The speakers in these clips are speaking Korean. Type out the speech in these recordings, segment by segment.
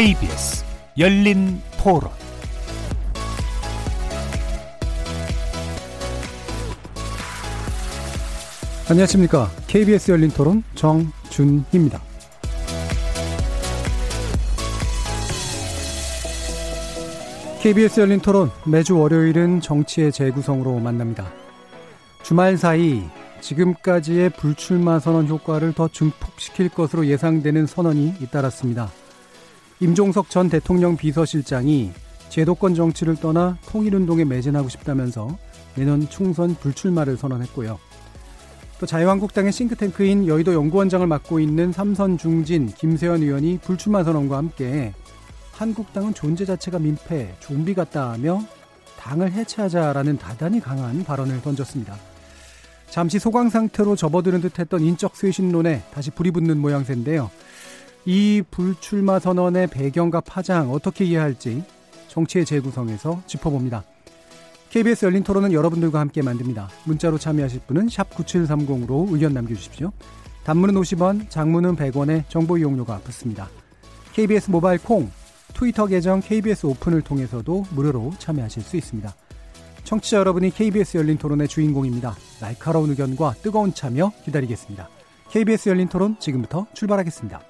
KBS 열린 토론 안녕하십니까. KBS 열린 토론 정준희입니다. KBS 열린 토론 매주 월요일은 정치의 재구성으로 만납니다. 주말 사이 지금까지의 불출마 선언 효과를 더 증폭시킬 것으로 예상되는 선언이 잇따랐습니다. 임종석 전 대통령 비서실장이 제도권 정치를 떠나 통일운동에 매진하고 싶다면서 내년 충선 불출마를 선언했고요. 또 자유한국당의 싱크탱크인 여의도 연구원장을 맡고 있는 삼선 중진 김세현 의원이 불출마 선언과 함께 한국당은 존재 자체가 민폐, 좀비 같다며 당을 해체하자라는 다단히 강한 발언을 던졌습니다. 잠시 소강 상태로 접어드는 듯했던 인적 쇄신론에 다시 불이 붙는 모양새인데요. 이 불출마 선언의 배경과 파장 어떻게 이해할지 정치의 재구성에서 짚어봅니다. KBS 열린 토론은 여러분들과 함께 만듭니다. 문자로 참여하실 분은 9730으로 의견 남겨주십시오. 단문은 50원, 장문은 100원에 정보 이용료가 붙습니다. KBS 모바일 콩, 트위터 계정 KBS 오픈을 통해서도 무료로 참여하실 수 있습니다. 청취자 여러분이 KBS 열린 토론의 주인공입니다. 날카로운 의견과 뜨거운 참여 기다리겠습니다. KBS 열린 토론 지금부터 출발하겠습니다.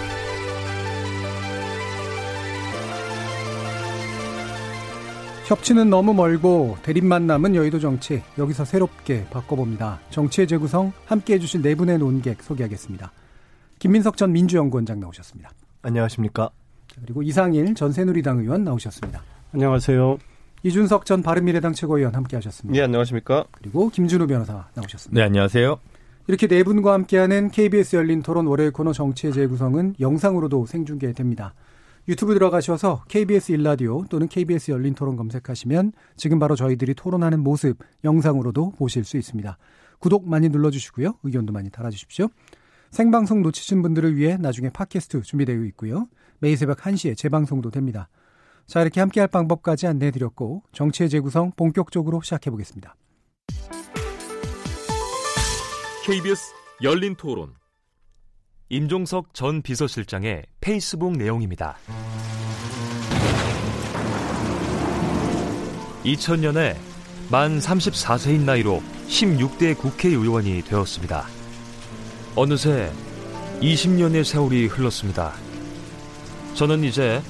협치는 너무 멀고 대립만 남은 여의도 정치 여기서 새롭게 바꿔봅니다. 정치의 재구성 함께 해 주실 네 분의 논객 소개하겠습니다. 김민석 전 민주연구원장 나오셨습니다. 안녕하십니까. 그리고 이상일 전 새누리당 의원 나오셨습니다. 안녕하세요. 이준석 전 바른미래당 최고위원 함께 하셨습니다. 네, 안녕하십니까. 그리고 김준우 변호사 나오셨습니다. 네, 안녕하세요. 이렇게 네 분과 함께하는 KBS 열린 토론 월요일 코너 정치의 재구성은 영상으로도 생중계됩니다. 유튜브 들어가셔서 KBS 일라디오 또는 KBS 열린 토론 검색하시면 지금 바로 저희들이 토론하는 모습 영상으로도 보실 수 있습니다. 구독 많이 눌러주시고요. 의견도 많이 달아주십시오. 생방송 놓치신 분들을 위해 나중에 팟캐스트 준비되어 있고요. 매일 새벽 1시에 재방송도 됩니다. 자, 이렇게 함께할 방법까지 안내해드렸고 정치의 재구성 본격적으로 시작해보겠습니다. KBS 열린 토론 임종석 전 비서실장의 페이스북 내용입니다. 2000년에 만 34세인 나이로 16대 국회의원이 되었습니다. 어느새 20년의 세월이 흘렀습니다. 저는 이제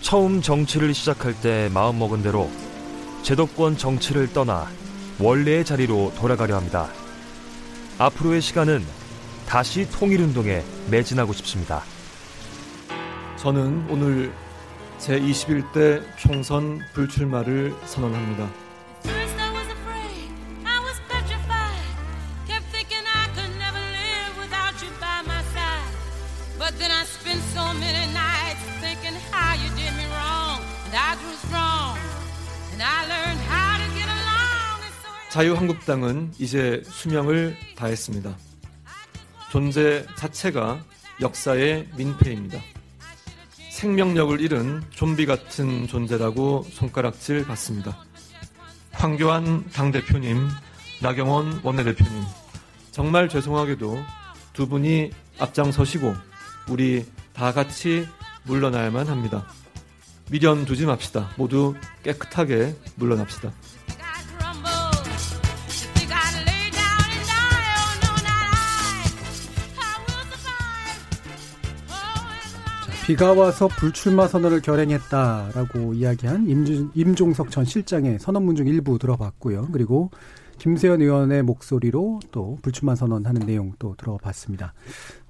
처음 정치를 시작할 때 마음먹은 대로 제도권 정치를 떠나 원래의 자리로 돌아가려 합니다. 앞으로의 시간은 다시 통일운동에 매진하고 싶습니다. 저는 오늘 제21대 총선 불출마를 선언합니다. 자유한국당은 이제 수명을 다했습니다. 존재 자체가 역사의 민폐입니다. 생명력을 잃은 좀비 같은 존재라고 손가락질 받습니다. 황교안 당대표님, 나경원 원내대표님, 정말 죄송하게도 두 분이 앞장서시고 우리 다 같이 물러나야만 합니다. 미련 두지 맙시다. 모두 깨끗하게 물러납시다. 비가 와서 불출마 선언을 결행했다라고 이야기한 임준, 임종석 전 실장의 선언문 중 일부 들어봤고요. 그리고 김세현 의원의 목소리로 또 불출마 선언하는 내용 또 들어봤습니다.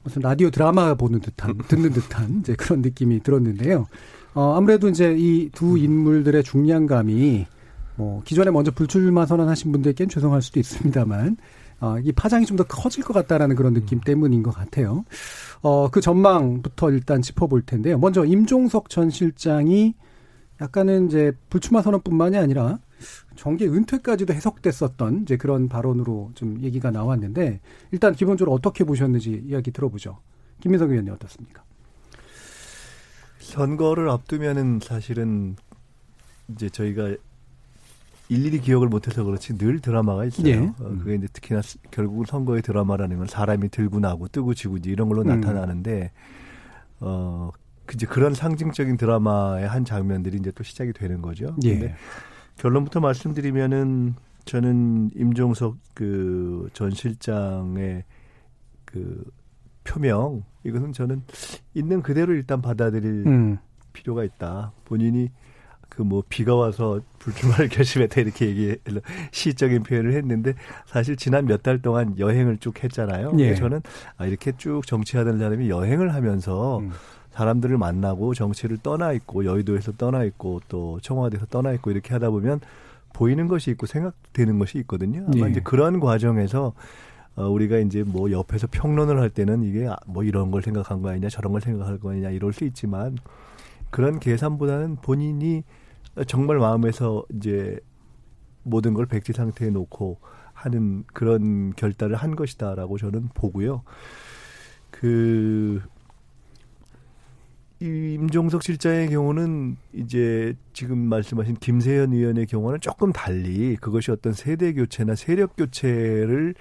무슨 라디오 드라마 보는 듯한 듣는 듯한 이제 그런 느낌이 들었는데요. 어, 아무래도 이제 이 두 인물들의 중량감이 뭐 기존에 먼저 불출마 선언하신 분들께는 죄송할 수도 있습니다만 어, 이 파장이 좀 더 커질 것 같다라는 그런 느낌 때문인 것 같아요. 어, 그 전망부터 일단 짚어볼 텐데요. 먼저 임종석 전 실장이 약간은 이제 불출마 선언뿐만이 아니라 정계 은퇴까지도 해석됐었던 이제 그런 발언으로 좀 얘기가 나왔는데 일단 기본적으로 어떻게 보셨는지 이야기 들어보죠. 김민석 의원님 어떻습니까? 선거를 앞두면은 사실은 이제 저희가 일일이 기억을 못해서 그렇지 늘 드라마가 있어요. 예. 어, 그게 이제 특히나 결국은 선거의 드라마라는 건 사람이 들고 나고 뜨고 지고 이제 이런 걸로 음. 나타나는데 어 이제 그런 상징적인 드라마의 한 장면들이 이제 또 시작이 되는 거죠. 예. 근데 결론부터 말씀드리면은 저는 임종석 그 전 실장의 그 표명 이것은 저는 있는 그대로 일단 받아들일 음. 필요가 있다. 본인이 그 뭐 비가 와서 불출마를 결심했다 이렇게 얘기 시적인 표현을 했는데 사실 지난 몇 달 동안 여행을 쭉 했잖아요. 예. 저는 아 이렇게 쭉 정치하던 사람이 여행을 하면서 음. 사람들을 만나고 정치를 떠나 있고 여의도에서 떠나 있고 또 청와대에서 떠나 있고 이렇게 하다 보면 보이는 것이 있고 생각되는 것이 있거든요. 아마 예. 이제 그런 과정에서 어, 우리가 이제 뭐 옆에서 평론을 할 때는 이게 아, 뭐 이런 걸 생각한 거 아니냐 저런 걸 생각할 거 아니냐 이럴 수 있지만 그런 계산보다는 본인이 정말 마음에서 이제 모든 걸 백지 상태에 놓고 하는 그런 결단을 한 것이다라고 저는 보고요. 그이 임종석 실장의 경우는 이제 지금 말씀하신 김세현 의원의 경우는 조금 달리 그것이 어떤 세대 교체나 세력 교체를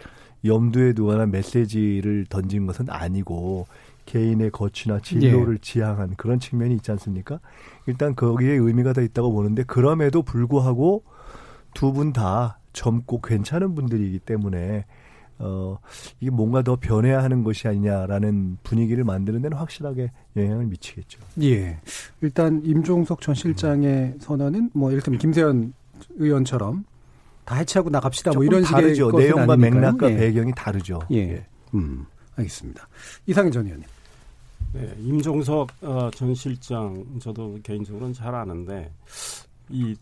염두에 두거나 메시지를 던진 것은 아니고 개인의 거취나 진로를 지향한 그런 측면이 있지 않습니까? 일단 거기에 의미가 더 있다고 보는데 그럼에도 불구하고 두 분 다 젊고 괜찮은 분들이기 때문에 어 이게 뭔가 더 변해야 하는 것이 아니냐라는 분위기를 만드는 데는 확실하게 영향을 미치겠죠. 예. 일단 임종석 전 실장의 선언은 뭐 이를테면 김세현 의원처럼 다 해체하고 나갑시다 뭐 이런 식의 다르죠. 것은 내용과 아니니까요. 맥락과 예. 배경이 다르죠. 예. 음. 알겠습니다. 이상현 전 의원님. 네, 임종석 어, 전 실장 저도 개인적으로는 잘 아는데 이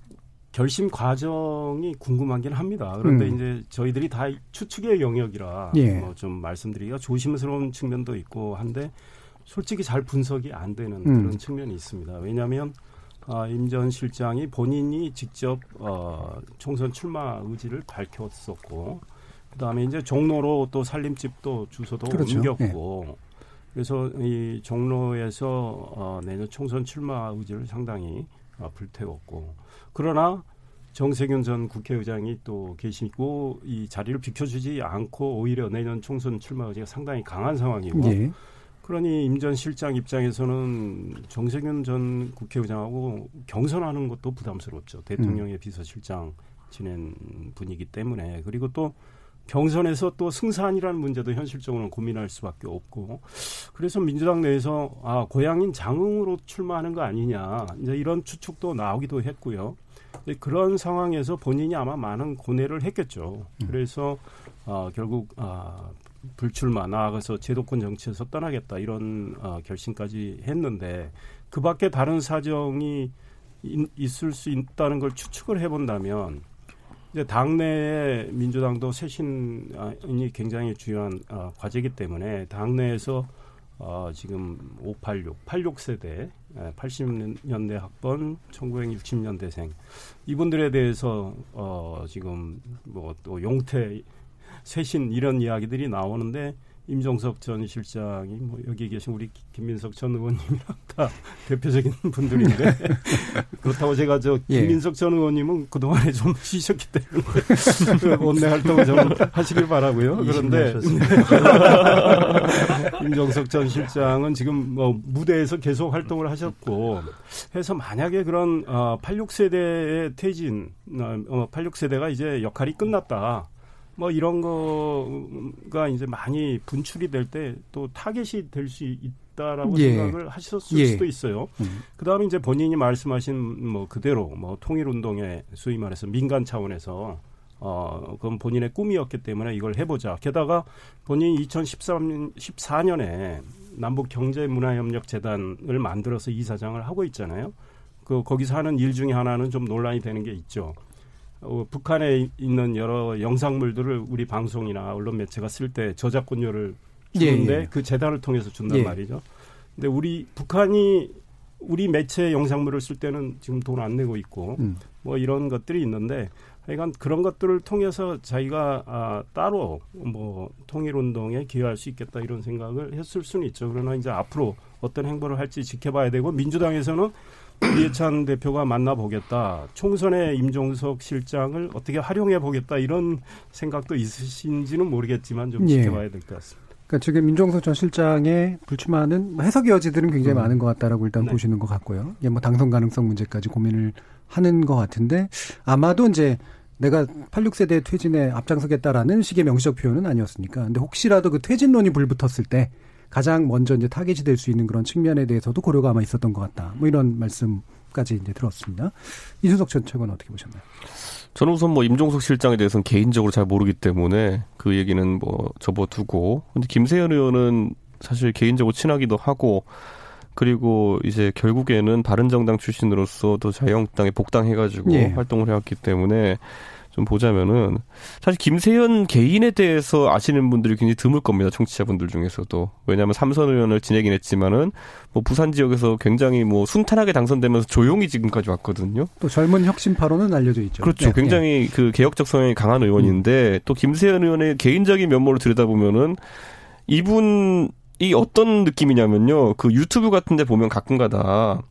결심 과정이 궁금하긴 합니다. 그런데 음. 이제 저희들이 다 추측의 영역이라 예. 어, 좀 말씀드리기가 조심스러운 측면도 있고 한데 솔직히 잘 분석이 안 되는 음. 그런 측면이 있습니다. 왜냐하면 아, 임전 실장이 본인이 직접 어, 총선 출마 의지를 밝혔었고 그다음에 이제 종로로 또 살림집도 주소도 그렇죠. 옮겼고 그래서 이 종로에서 어, 내년 총선 출마 의지를 상당히 어, 불태웠고 그러나 정세균 전 국회의장이 또 계시고 이 자리를 비켜주지 않고 오히려 내년 총선 출마 의지가 상당히 강한 상황이고 예. 그러니 임 전 실장 입장에서는 정세균 전 국회의장하고 경선하는 것도 부담스럽죠. 대통령의 비서실장 지낸 분이기 때문에 그리고 또 경선에서 또 승산이라는 문제도 현실적으로 고민할 수밖에 없고 그래서 민주당 내에서 아 고향인 장흥으로 출마하는 거 아니냐 이제 이런 추측도 나오기도 했고요. 그런 상황에서 본인이 아마 많은 고뇌를 했겠죠. 그래서 아, 결국 아, 불출마 나아가서 제도권 정치에서 떠나겠다 이런 어, 결심까지 했는데 그밖에 다른 사정이 인- 있을 수 있다는 걸 추측을 해본다면 이제 당내에 민주당도 쇄신이 굉장히 중요한 어, 과제이기 때문에 당내에서 어, 지금 586, 86세대, 80년대 학번, 1960년대생 이분들에 대해서 어, 지금 뭐 또 용태 쇄신 이런 이야기들이 나오는데 임종석 전 실장이 뭐 여기 계신 우리 김민석 전 의원님이랑 다 대표적인 분들인데 그렇다고 제가 저 예. 김민석 전 의원님은 그 동안에 좀 쉬셨기 때문에 그 원내 활동을 좀 하시길 바라고요. 그런데 임종석 전 실장은 지금 뭐 무대에서 계속 활동을 하셨고 해서 만약에 그런 어, 86세대의 퇴진, 어, 86세대가 이제 역할이 끝났다. 뭐 이런 거가 이제 많이 분출이 될 때 또 타겟이 될 수 있다라고 예. 생각을 하셨을 예. 수도 있어요. 음. 그다음에 이제 본인이 말씀하신 뭐 그대로 뭐 통일 운동에 소위 말해서 민간 차원에서 어 그건 본인의 꿈이었기 때문에 이걸 해보자. 게다가 본인이 2013년 14년에 남북 경제문화협력재단을 만들어서 이사장을 하고 있잖아요. 그 거기서 하는 일 중에 하나는 좀 논란이 되는 게 있죠. 어, 북한에 있는 여러 영상물들을 우리 방송이나 언론 매체가 쓸 때 저작권료를 예, 주는데 예. 그 재단을 통해서 준단 예. 말이죠. 근데 우리 북한이 우리 매체 영상물을 쓸 때는 지금 돈 안 내고 있고 음. 뭐 이런 것들이 있는데 하여간 그런 것들을 통해서 자기가 아, 따로 뭐 통일 운동에 기여할 수 있겠다 이런 생각을 했을 수는 있죠. 그러나 이제 앞으로 어떤 행보를 할지 지켜봐야 되고 민주당에서는 이해찬 대표가 만나보겠다. 총선에 임종석 실장을 어떻게 활용해 보겠다 이런 생각도 있으신지는 모르겠지만 좀 예. 지켜봐야 될 것 같습니다. 그러니까 지금 민종석 전 실장의 불출마는 뭐 해석 여지들은 굉장히 많은 것 같다라고 일단 네. 보시는 것 같고요. 이게 뭐 당선 가능성 문제까지 고민을 하는 것 같은데 아마도 이제 내가 86세대 퇴진에 앞장서겠다라는 식의 명시적 표현은 아니었으니까. 근데 혹시라도 그 퇴진론이 불붙었을 때 가장 먼저 이제 타겟이 될 수 있는 그런 측면에 대해서도 고려가 아마 있었던 것 같다. 뭐 이런 말씀까지 이제 들었습니다. 이준석 전 최고는 어떻게 보셨나요? 저는 우선 뭐 임종석 실장에 대해서는 개인적으로 잘 모르기 때문에 그 얘기는 뭐 접어두고 근데 김세현 의원은 사실 개인적으로 친하기도 하고 그리고 이제 결국에는 바른정당 출신으로서 또 자유한국당에 복당해가지고 예. 활동을 해왔기 때문에 좀 보자면은 사실 김세연 개인에 대해서 아시는 분들이 굉장히 드물 겁니다 청취자분들 중에서도 왜냐하면 삼선 의원을 지내긴 했지만은 뭐 부산 지역에서 굉장히 뭐 순탄하게 당선되면서 조용히 지금까지 왔거든요. 또 젊은 혁신파로는 알려져 있죠. 그렇죠. 네, 굉장히 그 개혁적 성향이 강한 의원인데 또 김세연 의원의 개인적인 면모를 들여다보면은 이분 이 어떤 느낌이냐면요. 그 유튜브 같은 데 보면 가끔가다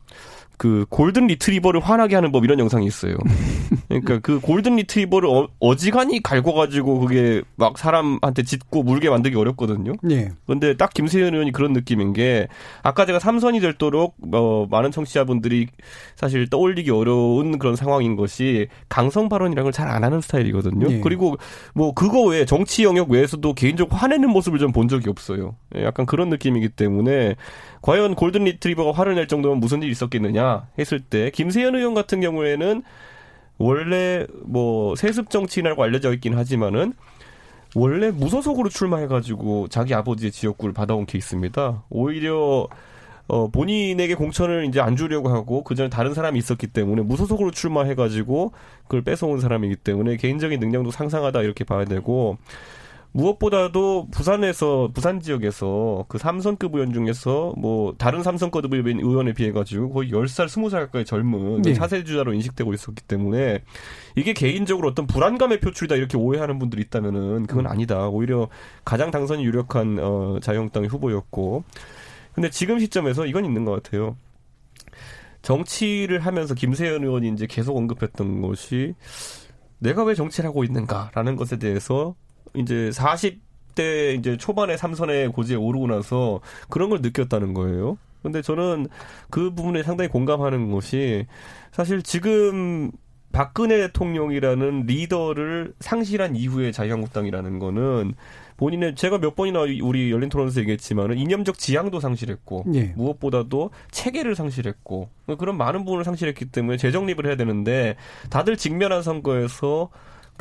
그 골든 리트리버를 화나게 하는 법 이런 영상이 있어요. 그러니까 그 골든 리트리버를 어, 어지간히 갈궈가지고 그게 막 사람한테 짖고 물게 만들기 어렵거든요. 예. 예. 근데 딱 김세연 의원이 그런 느낌인 게 아까 제가 삼선이 될도록 어, 많은 청취자분들이 사실 떠올리기 어려운 그런 상황인 것이 강성 발언이라는 걸 잘 안 하는 스타일이거든요. 예. 그리고 뭐 그거 외에 정치 영역 외에서도 개인적으로 화내는 모습을 좀 본 적이 없어요. 예, 약간 그런 느낌이기 때문에 과연 골든 리트리버가 화를 낼 정도면 무슨 일이 있었겠느냐 했을 때 김세연 의원 같은 경우에는 원래 뭐 세습 정치인이라고 알려져 있긴 하지만은 원래 무소속으로 출마해가지고 자기 아버지의 지역구를 받아온 케이스입니다. 오히려 어 본인에게 공천을 이제 안 주려고 하고 그 전에 다른 사람이 있었기 때문에 무소속으로 출마해가지고 그걸 뺏어온 사람이기 때문에 개인적인 능력도 상상하다 이렇게 봐야 되고 무엇보다도 부산에서 부산 지역에서 그 삼선급 의원 중에서 뭐 다른 삼선급 의원에 비해 가지고 거의 10살, 20살 가까이 젊은 네. 사세주자로 인식되고 있었기 때문에 이게 개인적으로 어떤 불안감의 표출이다 이렇게 오해하는 분들이 있다면은 그건 아니다. 오히려 가장 당선이 유력한 어 자유한국당의 후보였고. 근데 지금 시점에서 이건 있는 것 같아요. 정치를 하면서 김세현 의원이 이제 계속 언급했던 것이 내가 왜 정치를 하고 있는가라는 것에 대해서 이제 40대 이제 초반에 삼선의 고지에 오르고 나서 그런 걸 느꼈다는 거예요. 근데 저는 그 부분에 상당히 공감하는 것이 사실 지금 박근혜 대통령이라는 리더를 상실한 이후의 자유한국당이라는 거는 본인의 제가 몇 번이나 우리 열린 토론에서 얘기했지만은 이념적 지향도 상실했고 예. 무엇보다도 체계를 상실했고 그런 많은 부분을 상실했기 때문에 재정립을 해야 되는데 다들 직면한 선거에서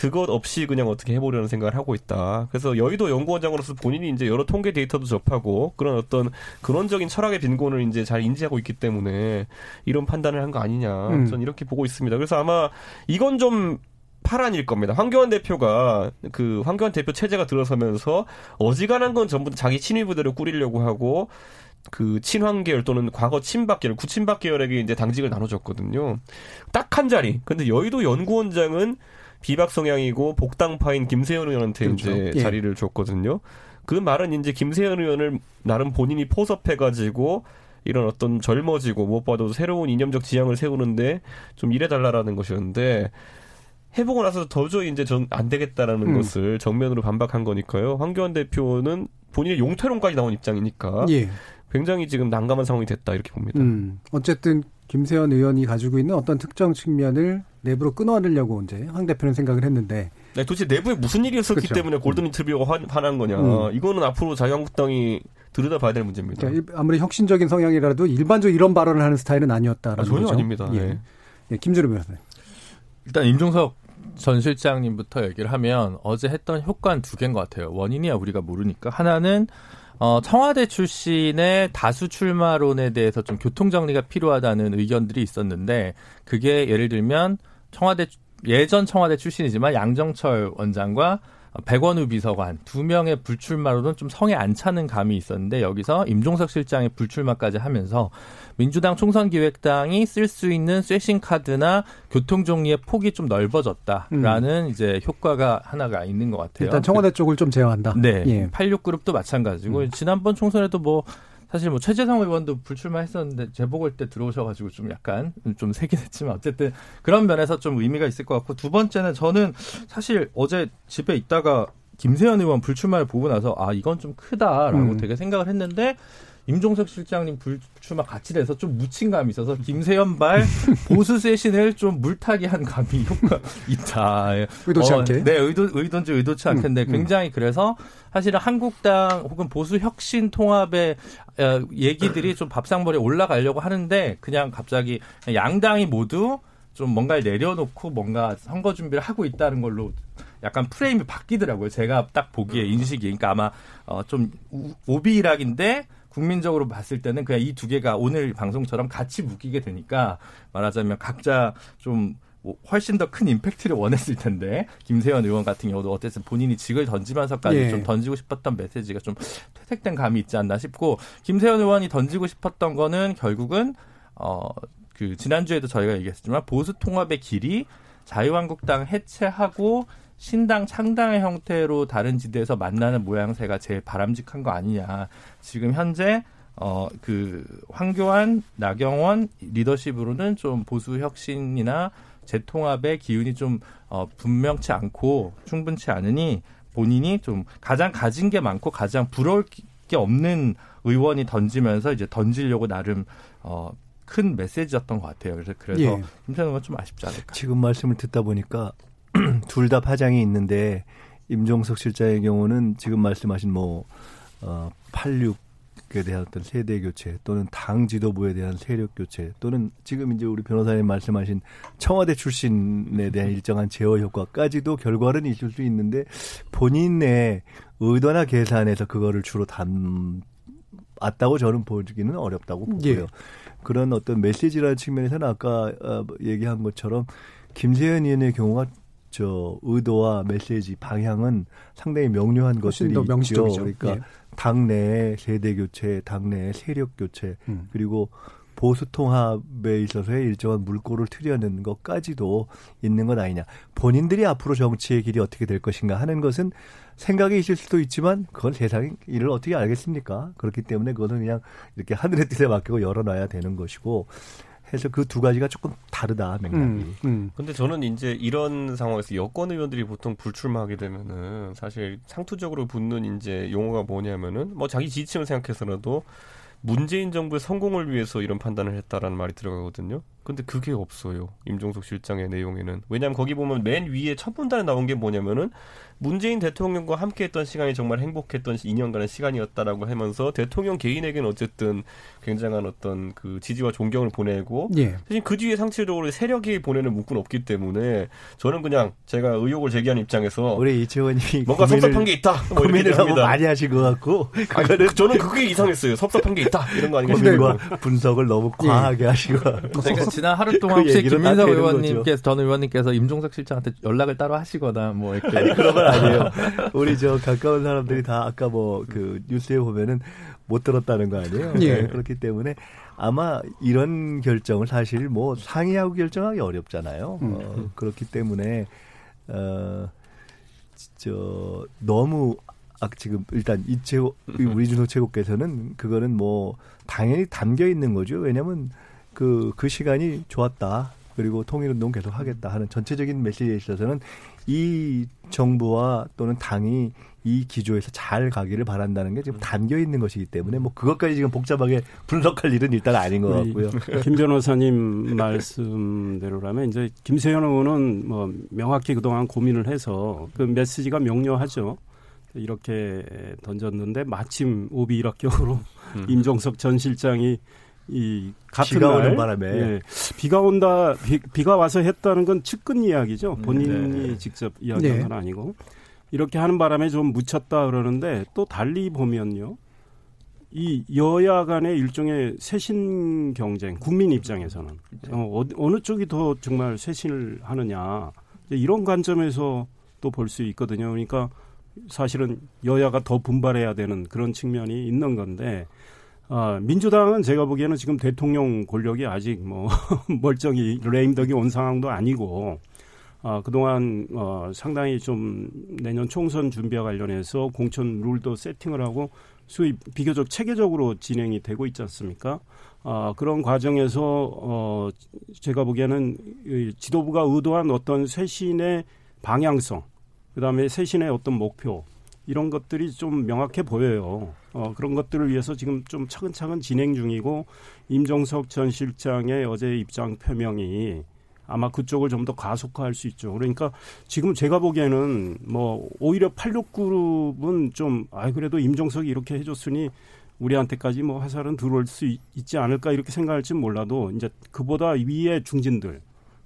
그것 없이 그냥 어떻게 해보려는 생각을 하고 있다. 그래서 여의도 연구원장으로서 본인이 이제 여러 통계 데이터도 접하고 그런 어떤 근원적인 철학의 빈곤을 이제 잘 인지하고 있기 때문에 이런 판단을 한 거 아니냐. 음. 저는 이렇게 보고 있습니다. 그래서 아마 이건 좀 파란일 겁니다. 황교안 대표가 그 황교안 대표 체제가 들어서면서 어지간한 건 전부 자기 친위 부대를 꾸리려고 하고 그 친황 계열 또는 과거 친박 계열, 구친박 계열에게 이제 당직을 나눠줬거든요. 딱 한 자리. 근데 여의도 연구원장은 비박 성향이고 복당파인 김세현 의원한테 그렇죠. 이제 예. 자리를 줬거든요. 그 말은 이제 김세현 의원을 나름 본인이 포섭해가지고 이런 어떤 젊어지고 무엇보다도 새로운 이념적 지향을 세우는데 좀 일해달라라는 것이었는데 해보고 나서 도저히 이제 전 안 되겠다라는 음. 것을 정면으로 반박한 거니까요. 황교안 대표는 본인의 용태론까지 나온 입장이니까 예. 굉장히 지금 난감한 상황이 됐다 이렇게 봅니다. 음, 어쨌든 김세현 의원이 가지고 있는 어떤 특정 측면을 내부로 끊어내려고 이제 황 대표는 생각을 했는데 네, 도대체 내부에 무슨 일이 있었기 그렇죠. 때문에 골든 리트리버가 화- 화난 거냐. 음. 이거는 앞으로 자유한국당이 들여다봐야 될 문제입니다. 그러니까 일- 아무리 혁신적인 성향이라도 일반적으로 이런 발언을 하는 스타일은 아니었다라는 아, 전혀 거죠. 아닙니다. 예. 네. 예, 김준호 변호사님. 일단 임종석 전 실장님부터 얘기를 하면 어제 했던 효과는 두 개인 것 같아요. 원인이야 우리가 모르니까 하나는 어, 청와대 출신의 다수 출마론에 대해서 좀 교통 정리가 필요하다는 의견들이 있었는데 그게 예를 들면 청와대 예전 청와대 출신이지만 양정철 원장과 백원우 비서관 두 명의 불출마로는 좀 성에 안 차는 감이 있었는데 여기서 임종석 실장의 불출마까지 하면서 민주당 총선 기획당이 쓸 수 있는 쇄신 카드나 교통 정리의 폭이 좀 넓어졌다라는 음. 이제 효과가 하나가 있는 것 같아요. 일단 청와대 쪽을 좀 제어한다. 네, 예. 86그룹도 마찬가지고 음. 지난번 총선에도 뭐 사실 뭐 최재성 의원도 불출마했었는데 재보궐 때 들어오셔가지고 좀 약간 좀 세긴 했지만 어쨌든 그런 면에서 좀 의미가 있을 것 같고 두 번째는 저는 사실 어제 집에 있다가 김세현 의원 불출마를 보고 나서 아 이건 좀 크다라고 음. 되게 생각을 했는데 임종석 실장님 불출마 같이 돼서 좀 묻힌 감이 있어서 김세연발 보수 쇄신을 좀 물타기 한 감이 효과 있다. 의도치 어, 않게. 네, 의도 의도인지 의도치 않겠는데 음, 음. 굉장히 그래서 사실은 한국당 혹은 보수 혁신 통합의 어, 얘기들이 좀 밥상머리에 올라가려고 하는데 그냥 갑자기 양당이 모두 좀 뭔가를 내려놓고 뭔가 선거 준비를 하고 있다는 걸로 약간 프레임이 바뀌더라고요. 제가 딱 보기에 인식이. 그러니까 아마 어, 좀 오비락인데 국민적으로 봤을 때는 그냥 이 두 개가 오늘 방송처럼 같이 묶이게 되니까 말하자면 각자 좀 훨씬 더 큰 임팩트를 원했을 텐데 김세현 의원 같은 경우도 어쨌든 본인이 직을 던지면서까지 예. 좀 던지고 싶었던 메시지가 좀 퇴색된 감이 있지 않나 싶고 김세현 의원이 던지고 싶었던 거는 결국은 어 그 지난주에도 저희가 얘기했지만 보수 통합의 길이 자유한국당 해체하고 신당 창당의 형태로 다른 지대에서 만나는 모양새가 제일 바람직한 거 아니냐. 지금 현재 어 그 황교안, 나경원 리더십으로는 좀 보수 혁신이나 재통합의 기운이 좀 어, 분명치 않고 충분치 않으니 본인이 좀 가장 가진 게 많고 가장 부러울 게 없는 의원이 던지면서 이제 던지려고 나름 어, 큰 메시지였던 것 같아요. 그래서 그래서 예. 김찬호 의원 좀 아쉽지 않을까. 지금 말씀을 듣다 보니까 둘 다 파장이 있는데 임종석 실장의 경우는 지금 말씀하신 뭐 어, 86에 대한 어떤 세대 교체 또는 당 지도부에 대한 세력 교체 또는 지금 이제 우리 변호사님 말씀하신 청와대 출신에 대한 일정한 제어 효과까지도 결과는 있을 수 있는데 본인의 의도나 계산에서 그거를 주로 담았다고 저는 보기는 어렵다고 보고요. 예. 그런 어떤 메시지라는 측면에서는 아까 어, 얘기한 것처럼 김세현 의원의 경우가 저 의도와 메시지 방향은 상당히 명료한 것들이 있죠. 그러니까 예. 당내 세대 교체, 당내 세력 교체, 음. 그리고 보수 통합에 있어서의 일정한 물꼬를 트려는 것까지도 있는 것 아니냐. 본인들이 앞으로 정치의 길이 어떻게 될 것인가 하는 것은 생각이 있을 수도 있지만 그건 세상 일을 어떻게 알겠습니까? 그렇기 때문에 그거는 그냥 이렇게 하늘의 뜻에 맡기고 열어놔야 되는 것이고 해서 그 두 가지가 조금 다르다 맥락이. 음, 음. 근데 저는 이제 이런 상황에서 여권 의원들이 보통 불출마하게 되면은 사실 상투적으로 붙는 이제 용어가 뭐냐면은 뭐 자기 지지층을 생각해서라도 문재인 정부의 성공을 위해서 이런 판단을 했다라는 말이 들어가거든요. 근데 그게 없어요. 임종석 실장의 내용에는. 왜냐하면 거기 보면 맨 위에 첫 문단에 나온 게 뭐냐면은 문재인 대통령과 함께했던 시간이 정말 행복했던 2년간의 시간이었다라고 하면서 대통령 개인에게는 어쨌든 굉장한 어떤 그 지지와 존경을 보내고 예. 사실 그 뒤에 상체적으로 세력이 보내는 문구는 없기 때문에 저는 그냥 제가 의혹을 제기한 입장에서 우리 이채원님이 뭔가 섭섭한 게 있다 뭐 고민을 하고 많이 하신 것 같고 그거는 저는 그게 이상했어요 섭섭한 게 있다 이런 거 아니겠습니까 분석을 너무 예. 과하게 예. 하시고 그러니까 지난 하루 동안 그 혹시 김민석 의원님께서 전 의원님께서 임종석 실장한테 연락을 따로 하시거나 뭐 이렇게 아니 그런 건 아니에요. 우리 저 가까운 사람들이 다 아까 뭐 그 뉴스에 보면은 못 들었다는 거 아니에요. 예. 네, 그렇기 때문에 아마 이런 결정을 사실 뭐 상의하고 결정하기 어렵잖아요. 음. 어, 그렇기 때문에 어, 저 너무 아, 지금 일단 이채호 우리 준호 최고께서는 그거는 뭐 당연히 담겨 있는 거죠. 왜냐하면 그, 그 시간이 좋았다. 그리고 통일운동 계속 하겠다 하는 전체적인 메시지에 있어서는 이 정부와 또는 당이 이 기조에서 잘 가기를 바란다는 게 지금 음. 담겨 있는 것이기 때문에 뭐 그것까지 지금 복잡하게 분석할 일은 일단 아닌 것 같고요. 김 변호사님 말씀대로라면 이제 김세현 의원은 뭐 명확히 그동안 고민을 해서 그 메시지가 명료하죠. 이렇게 던졌는데 마침 오비 일학격으로 음. 임종석 전 실장이 이 같은 비가 날 오는 바람에 예, 비가 온다 비, 가 와서 했다는 건 측근 이야기죠. 음, 본인이 네. 직접 이야기한 네. 건 아니고 이렇게 하는 바람에 좀 묻혔다 그러는데 또 달리 보면요. 이 여야 간의 일종의 쇄신 경쟁, 국민 입장에서는 어, 어느 쪽이 더 정말 쇄신을 하느냐 이런 관점에서 또 볼 수 있거든요. 그러니까 사실은 여야가 더 분발해야 되는 그런 측면이 있는 건데 아, 민주당은 제가 보기에는 지금 대통령 권력이 아직 뭐 멀쩡히 레임덕이 온 상황도 아니고 아, 그동안 어, 상당히 좀 내년 총선 준비와 관련해서 공천 룰도 세팅을 하고 소위 비교적 체계적으로 진행이 되고 있지 않습니까? 아, 그런 과정에서 어, 제가 보기에는 이 지도부가 의도한 어떤 쇄신의 방향성, 그다음에 쇄신의 어떤 목표 이런 것들이 좀 명확해 보여요. 어, 그런 것들을 위해서 지금 좀 차근차근 진행 중이고 임종석 전 실장의 어제 입장 표명이 아마 그쪽을 좀 더 가속화할 수 있죠. 그러니까 지금 제가 보기에는 뭐 오히려 86그룹은 좀, 아, 그래도 임종석이 이렇게 해줬으니 우리한테까지 뭐 화살은 들어올 수 있, 지 않을까 이렇게 생각할지 몰라도 이제 그보다 위에 중진들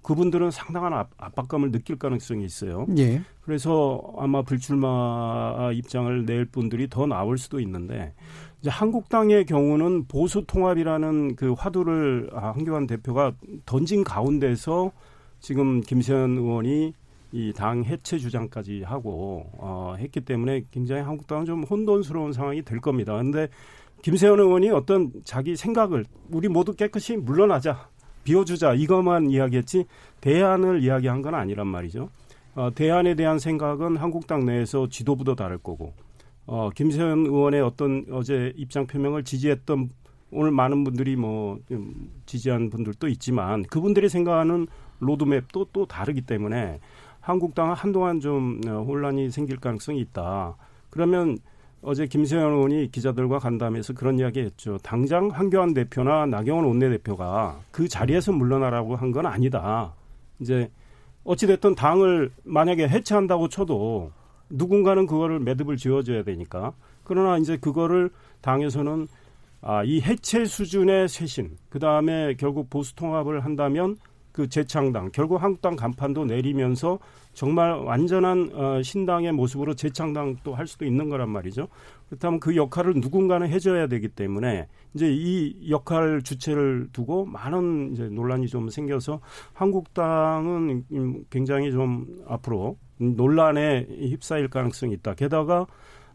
그분들은 상당한 압, 압박감을 느낄 가능성이 있어요. 예. 그래서 아마 불출마 입장을 낼 분들이 더 나올 수도 있는데 이제 한국당의 경우는 보수 통합이라는 그 화두를 아, 한교안 대표가 던진 가운데서 지금 김세현 의원이 이 당 해체 주장까지 하고 어, 했기 때문에 굉장히 한국당은 좀 혼돈스러운 상황이 될 겁니다. 근데 김세현 의원이 어떤 자기 생각을 우리 모두 깨끗이 물러나자 비워주자 이것만 이야기했지 대안을 이야기한 건 아니란 말이죠. 어, 대안에 대한 생각은 한국당 내에서 지도부도 다를 거고 어, 김세현 의원의 어떤 어제 입장 표명을 지지했던 오늘 많은 분들이 뭐 지지한 분들도 있지만 그분들이 생각하는 로드맵도 또 다르기 때문에 한국당은 한동안 좀 어, 혼란이 생길 가능성이 있다. 그러면 어제 김세현 의원이 기자들과 간담회에서 그런 이야기 했죠. 당장 한교안 대표나 나경원 원내대표가 그 자리에서 물러나라고 한 건 아니다. 이제 어찌됐든 당을 만약에 해체한다고 쳐도 누군가는 그거를 매듭을 지어줘야 되니까. 그러나 이제 그거를 당에서는 아, 이 해체 수준의 쇄신, 그 다음에 결국 보수 통합을 한다면 그 재창당, 결국 한국당 간판도 내리면서 정말 완전한 어, 신당의 모습으로 재창당도 할 수도 있는 거란 말이죠. 그렇다면 그 역할을 누군가는 해줘야 되기 때문에 이제 이 역할 주체를 두고 많은 이제 논란이 좀 생겨서 한국당은 굉장히 좀 앞으로 논란에 휩싸일 가능성이 있다. 게다가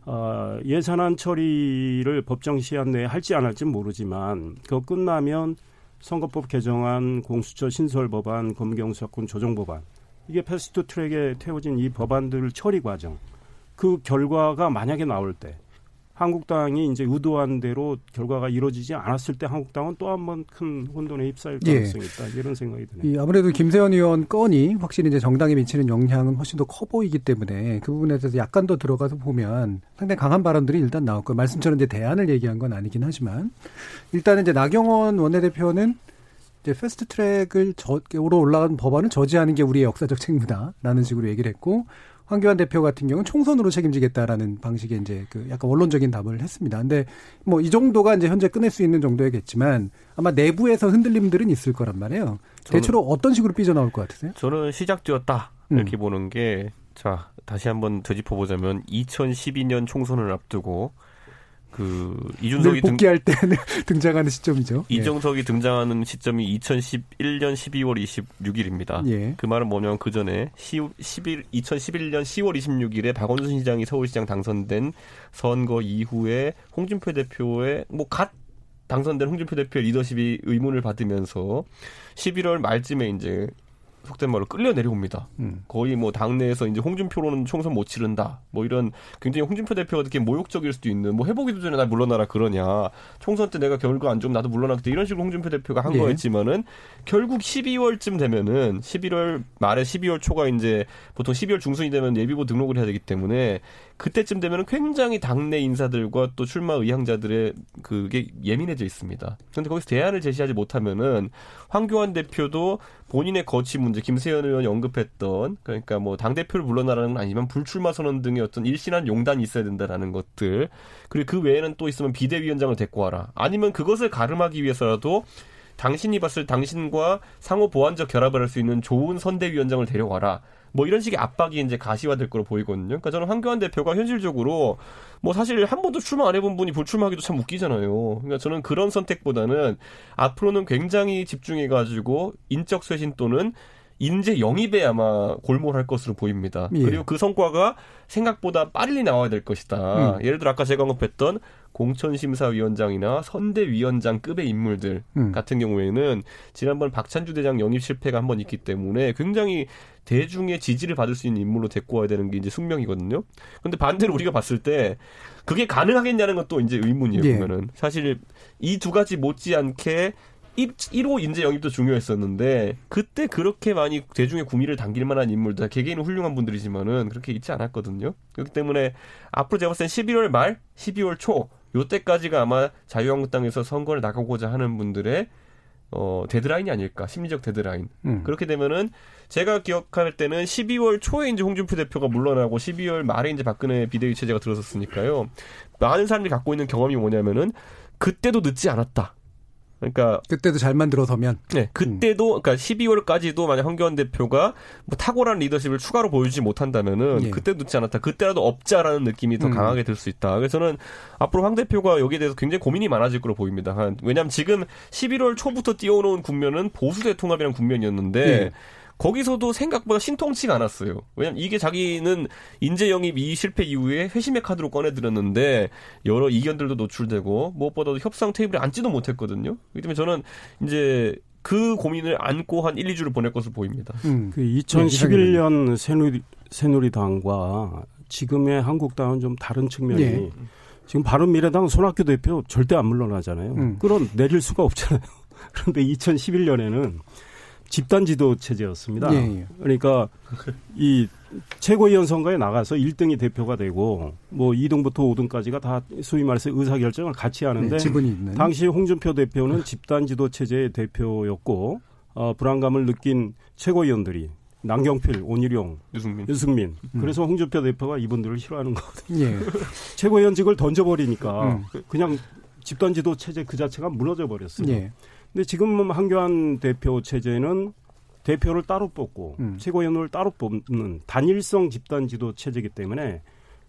어, 예산안 처리를 법정 시한 내에 할지 안 할지 모르지만 그거 끝나면 선거법 개정안, 공수처 신설 법안, 검경수사권 조정 법안 이게 패스트 트랙에 태워진 이 법안들 처리 과정 그 결과가 만약에 나올 때 한국당이 이제 의도한 대로 결과가 이루어지지 않았을 때 한국당은 또 한 번 큰 혼돈에 휩싸일 예. 가능성이 예. 있다 이런 생각이 드네요. 아무래도 김세연 의원 건이 확실히 이제 정당에 미치는 영향은 훨씬 더 커 보이기 때문에 그 부분에 대해서 약간 더 들어가서 보면 상당히 강한 발언들이 일단 나올 거예요. 말씀처럼 이제 대안을 얘기한 건 아니긴 하지만 일단은 이제 나경원 원내대표는 이제 패스트 트랙을 저로 올라간 법안을 저지하는 게 우리의 역사적 책무다라는 식으로 얘기를 했고 황교안 대표 같은 경우는 총선으로 책임지겠다라는 방식의 이제 그 약간 원론적인 답을 했습니다. 근데 뭐 이 정도가 이제 현재 끝낼 수 있는 정도겠지만 아마 내부에서 흔들림들은 있을 거란 말이에요. 대체로 어떤 식으로 삐져나올 것 같으세요? 저는 시작되었다 이렇게 음. 보는 게 자 다시 한번 되짚어 보자면 2012년 총선을 앞두고 그 이준석이 복귀할 때 등장하는 시점이죠. 예. 이정석이 예. 등장하는 시점이 2011년 12월 26일입니다. 예. 그 말은 뭐냐면 그 전에 11 2011년 10월 26일에 박원순 시장이 서울시장 당선된 선거 이후에 홍준표 대표의 뭐갓 당선된 홍준표 대표의 리더십이 의문을 받으면서 11월 말쯤에 이제 속된 말로 끌려 내려옵니다. 음. 거의 뭐 당내에서 이제 홍준표로는 총선 못 치른다. 뭐 이런 굉장히 홍준표 대표가 이렇게 모욕적일 수도 있는 뭐 해보기도 전에 날 물러나라 그러냐. 총선 때 내가 결과 안 좋으면 나도 물러나겠다. 이런 식으로 홍준표 대표가 한 예. 거였지만은 결국 12월쯤 되면은 11월 말에 12월 초가 이제 보통 12월 중순이 되면 예비보 등록을 해야 되기 때문에 그때쯤 되면은 굉장히 당내 인사들과 또 출마 의향자들의 그게 예민해져 있습니다. 그런데 거기서 대안을 제시하지 못하면은 황교안 대표도 본인의 거취 문제, 김세현 의원이 언급했던 그러니까 뭐 당 대표를 물러나라는 건 아니지만 불출마 선언 등의 어떤 일신한 용단이 있어야 된다라는 것들 그리고 그 외에는 또 있으면 비대위원장을 데리고 와라 아니면 그것을 가름하기 위해서라도 당신이 봤을 당신과 상호 보완적 결합을 할 수 있는 좋은 선대위원장을 데려와라. 뭐 이런 식의 압박이 이제 가시화될 거로 보이거든요. 그러니까 저는 황교안 대표가 현실적으로 뭐 사실 한 번도 출마 안 해본 분이 불출마하기도 참 웃기잖아요. 그러니까 저는 그런 선택보다는 앞으로는 굉장히 집중해가지고 인적 쇄신 또는 인재 영입에 아마 골몰할 것으로 보입니다. 예. 그리고 그 성과가 생각보다 빨리 나와야 될 것이다. 음. 예를 들어 아까 제가 언급했던 공천심사위원장이나 선대위원장급의 인물들 음. 같은 경우에는 지난번 박찬주 대장 영입 실패가 한 번 있기 때문에 굉장히 대중의 지지를 받을 수 있는 인물로 데리고 와야 되는 게 이제 숙명이거든요. 근데 반대로 우리가 봤을 때 그게 가능하겠냐는 것도 이제 의문이에요. 예. 보면은 사실 이 두 가지 못지않게 1호 인재 영입도 중요했었는데 그때 그렇게 많이 대중의 구미를 당길 만한 인물들 개개인은 훌륭한 분들이지만은 그렇게 있지 않았거든요. 그렇기 때문에 앞으로 제가 봤을 땐 11월 말, 12월 초 요때까지가 아마 자유한국당에서 선거를 나가고자 하는 분들의 어 데드라인이 아닐까 심리적 데드라인 음. 그렇게 되면은 제가 기억할 때는 12월 초에 이제 홍준표 대표가 물러나고 12월 말에 이제 박근혜 비대위 체제가 들어섰으니까요. 많은 사람들이 갖고 있는 경험이 뭐냐면은 그때도 늦지 않았다. 그러니까 그때도 잘 만들어서면 네, 그때도 그러니까 12월까지도 만약 황교안 대표가 뭐 탁월한 리더십을 추가로 보여주지 못한다면은 예. 그때 늦지 않았다. 그때라도 엎자라는 느낌이 더 음. 강하게 들 수 있다. 그래서 저는 앞으로 황 대표가 여기에 대해서 굉장히 고민이 많아질 거로 보입니다. 한- 왜냐하면 지금 11월 초부터 띄워놓은 국면은 보수 대 통합이라는 국면이었는데 예. 거기서도 생각보다 신통치가 않았어요. 왜냐면 이게 자기는 인재 영입 이 실패 이후에 회심의 카드로 꺼내들었는데 여러 이견들도 노출되고 무엇보다도 협상 테이블에 앉지도 못했거든요. 그렇기 때문에 저는 이제 그 고민을 안고 한 1, 2주를 보낼 것으로 보입니다. 음. 그 2011년 새누리, 새누리당과 지금의 한국당은 좀 다른 측면이 예. 지금 바른미래당 손학규 대표 절대 안 물러나잖아요. 음. 끌어내릴 수가 없잖아요. 그런데 2011년에는 집단 지도 체제였습니다. 예, 예. 그러니까 이 최고위원 선거에 나가서 1등이 대표가 되고 뭐 2등부터 5등까지가 다 소위 말해서 의사 결정을 같이 하는데 네, 지분이 있는 당시 홍준표 대표는 집단 지도 체제의 대표였고 어, 불안감을 느낀 최고위원들이 남경필, 온일용, 유승민. 유승민. 음. 그래서 홍준표 대표가 이분들을 싫어하는 거거든요. 예. 최고위원직을 던져버리니까 음. 그- 그냥 집단 지도 체제 그 자체가 무너져 버렸어요. 예. 근데 지금 한교안 대표 체제는 대표를 따로 뽑고 음. 최고위원을 따로 뽑는 단일성 집단 지도 체제이기 때문에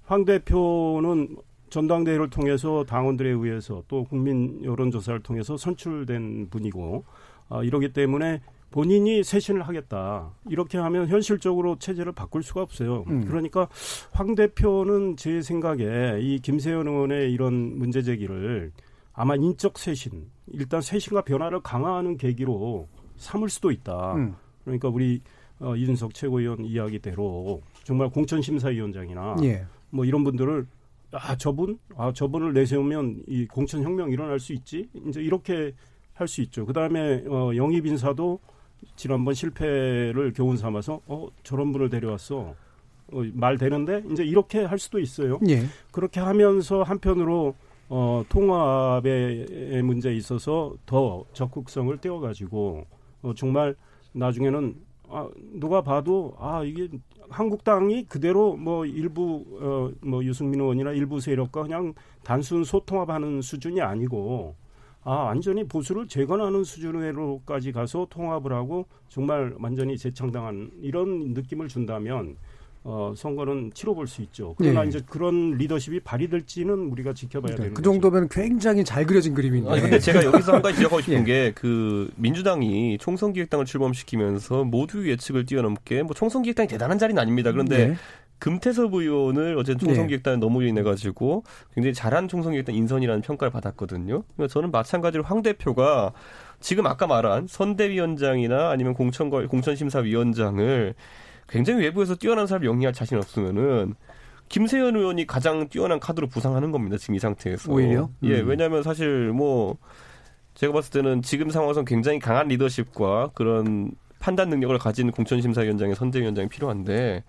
황 대표는 전당대회를 통해서 당원들에 의해서 또 국민 여론조사를 통해서 선출된 분이고 아, 이러기 때문에 본인이 쇄신을 하겠다 이렇게 하면 현실적으로 체제를 바꿀 수가 없어요. 음. 그러니까 황 대표는 제 생각에 이 김세현 의원의 이런 문제 제기를 아마 인적 쇄신, 일단 쇄신과 변화를 강화하는 계기로 삼을 수도 있다. 음. 그러니까 우리 어, 이준석 최고위원 이야기대로 정말 공천심사위원장이나 예. 뭐 이런 분들을 아 저분 아 저분을 내세우면 이 공천 혁명 일어날 수 있지 이제 이렇게 할 수 있죠. 그 다음에 어, 영입 인사도 지난번 실패를 교훈 삼아서 어 저런 분을 데려왔어 어, 말 되는데 이제 이렇게 할 수도 있어요. 예. 그렇게 하면서 한편으로 어, 통합의 문제에 있어서 더 적극성을 떼어가지고 어, 정말 나중에는 아, 누가 봐도 아 이게 한국당이 그대로 뭐 일부 어, 뭐 유승민 의원이나 일부 세력과 그냥 단순 소통합하는 수준이 아니고 아 완전히 보수를 재건하는 수준으로까지 가서 통합을 하고 정말 완전히 재창당한 이런 느낌을 준다면 어, 선거는 치러볼 수 있죠. 그러나 예. 이제 그런 리더십이 발휘될지는 우리가 지켜봐야 되는 그 거죠. 정도면 굉장히 잘 그려진 그림인데. 아니 근데 제가 여기서 한 가지 지적하고 싶은 예. 게그 민주당이 총선기획당을 출범시키면서 모두 예측을 뛰어넘게 뭐 총선기획당이 대단한 자리는 아닙니다. 그런데 네. 금태섭 의원을 어제 총선기획단에 넘어인해 가지고 굉장히 잘한 총선기획단 인선이라는 평가를 받았거든요. 그러니까 저는 마찬가지로 황 대표가 지금 아까 말한 선대위원장이나 아니면 공천과 공천심사위원장을 굉장히 외부에서 뛰어난 사람을 영위할 자신 없으면은 김세현 의원이 가장 뛰어난 카드로 부상하는 겁니다. 지금 이 상태에서. 오히려? 예, 음. 왜냐하면 사실 뭐 제가 봤을 때는 지금 상황에서는 굉장히 강한 리더십과 그런 판단 능력을 가진 공천심사위원장의 선대위원장이 필요한데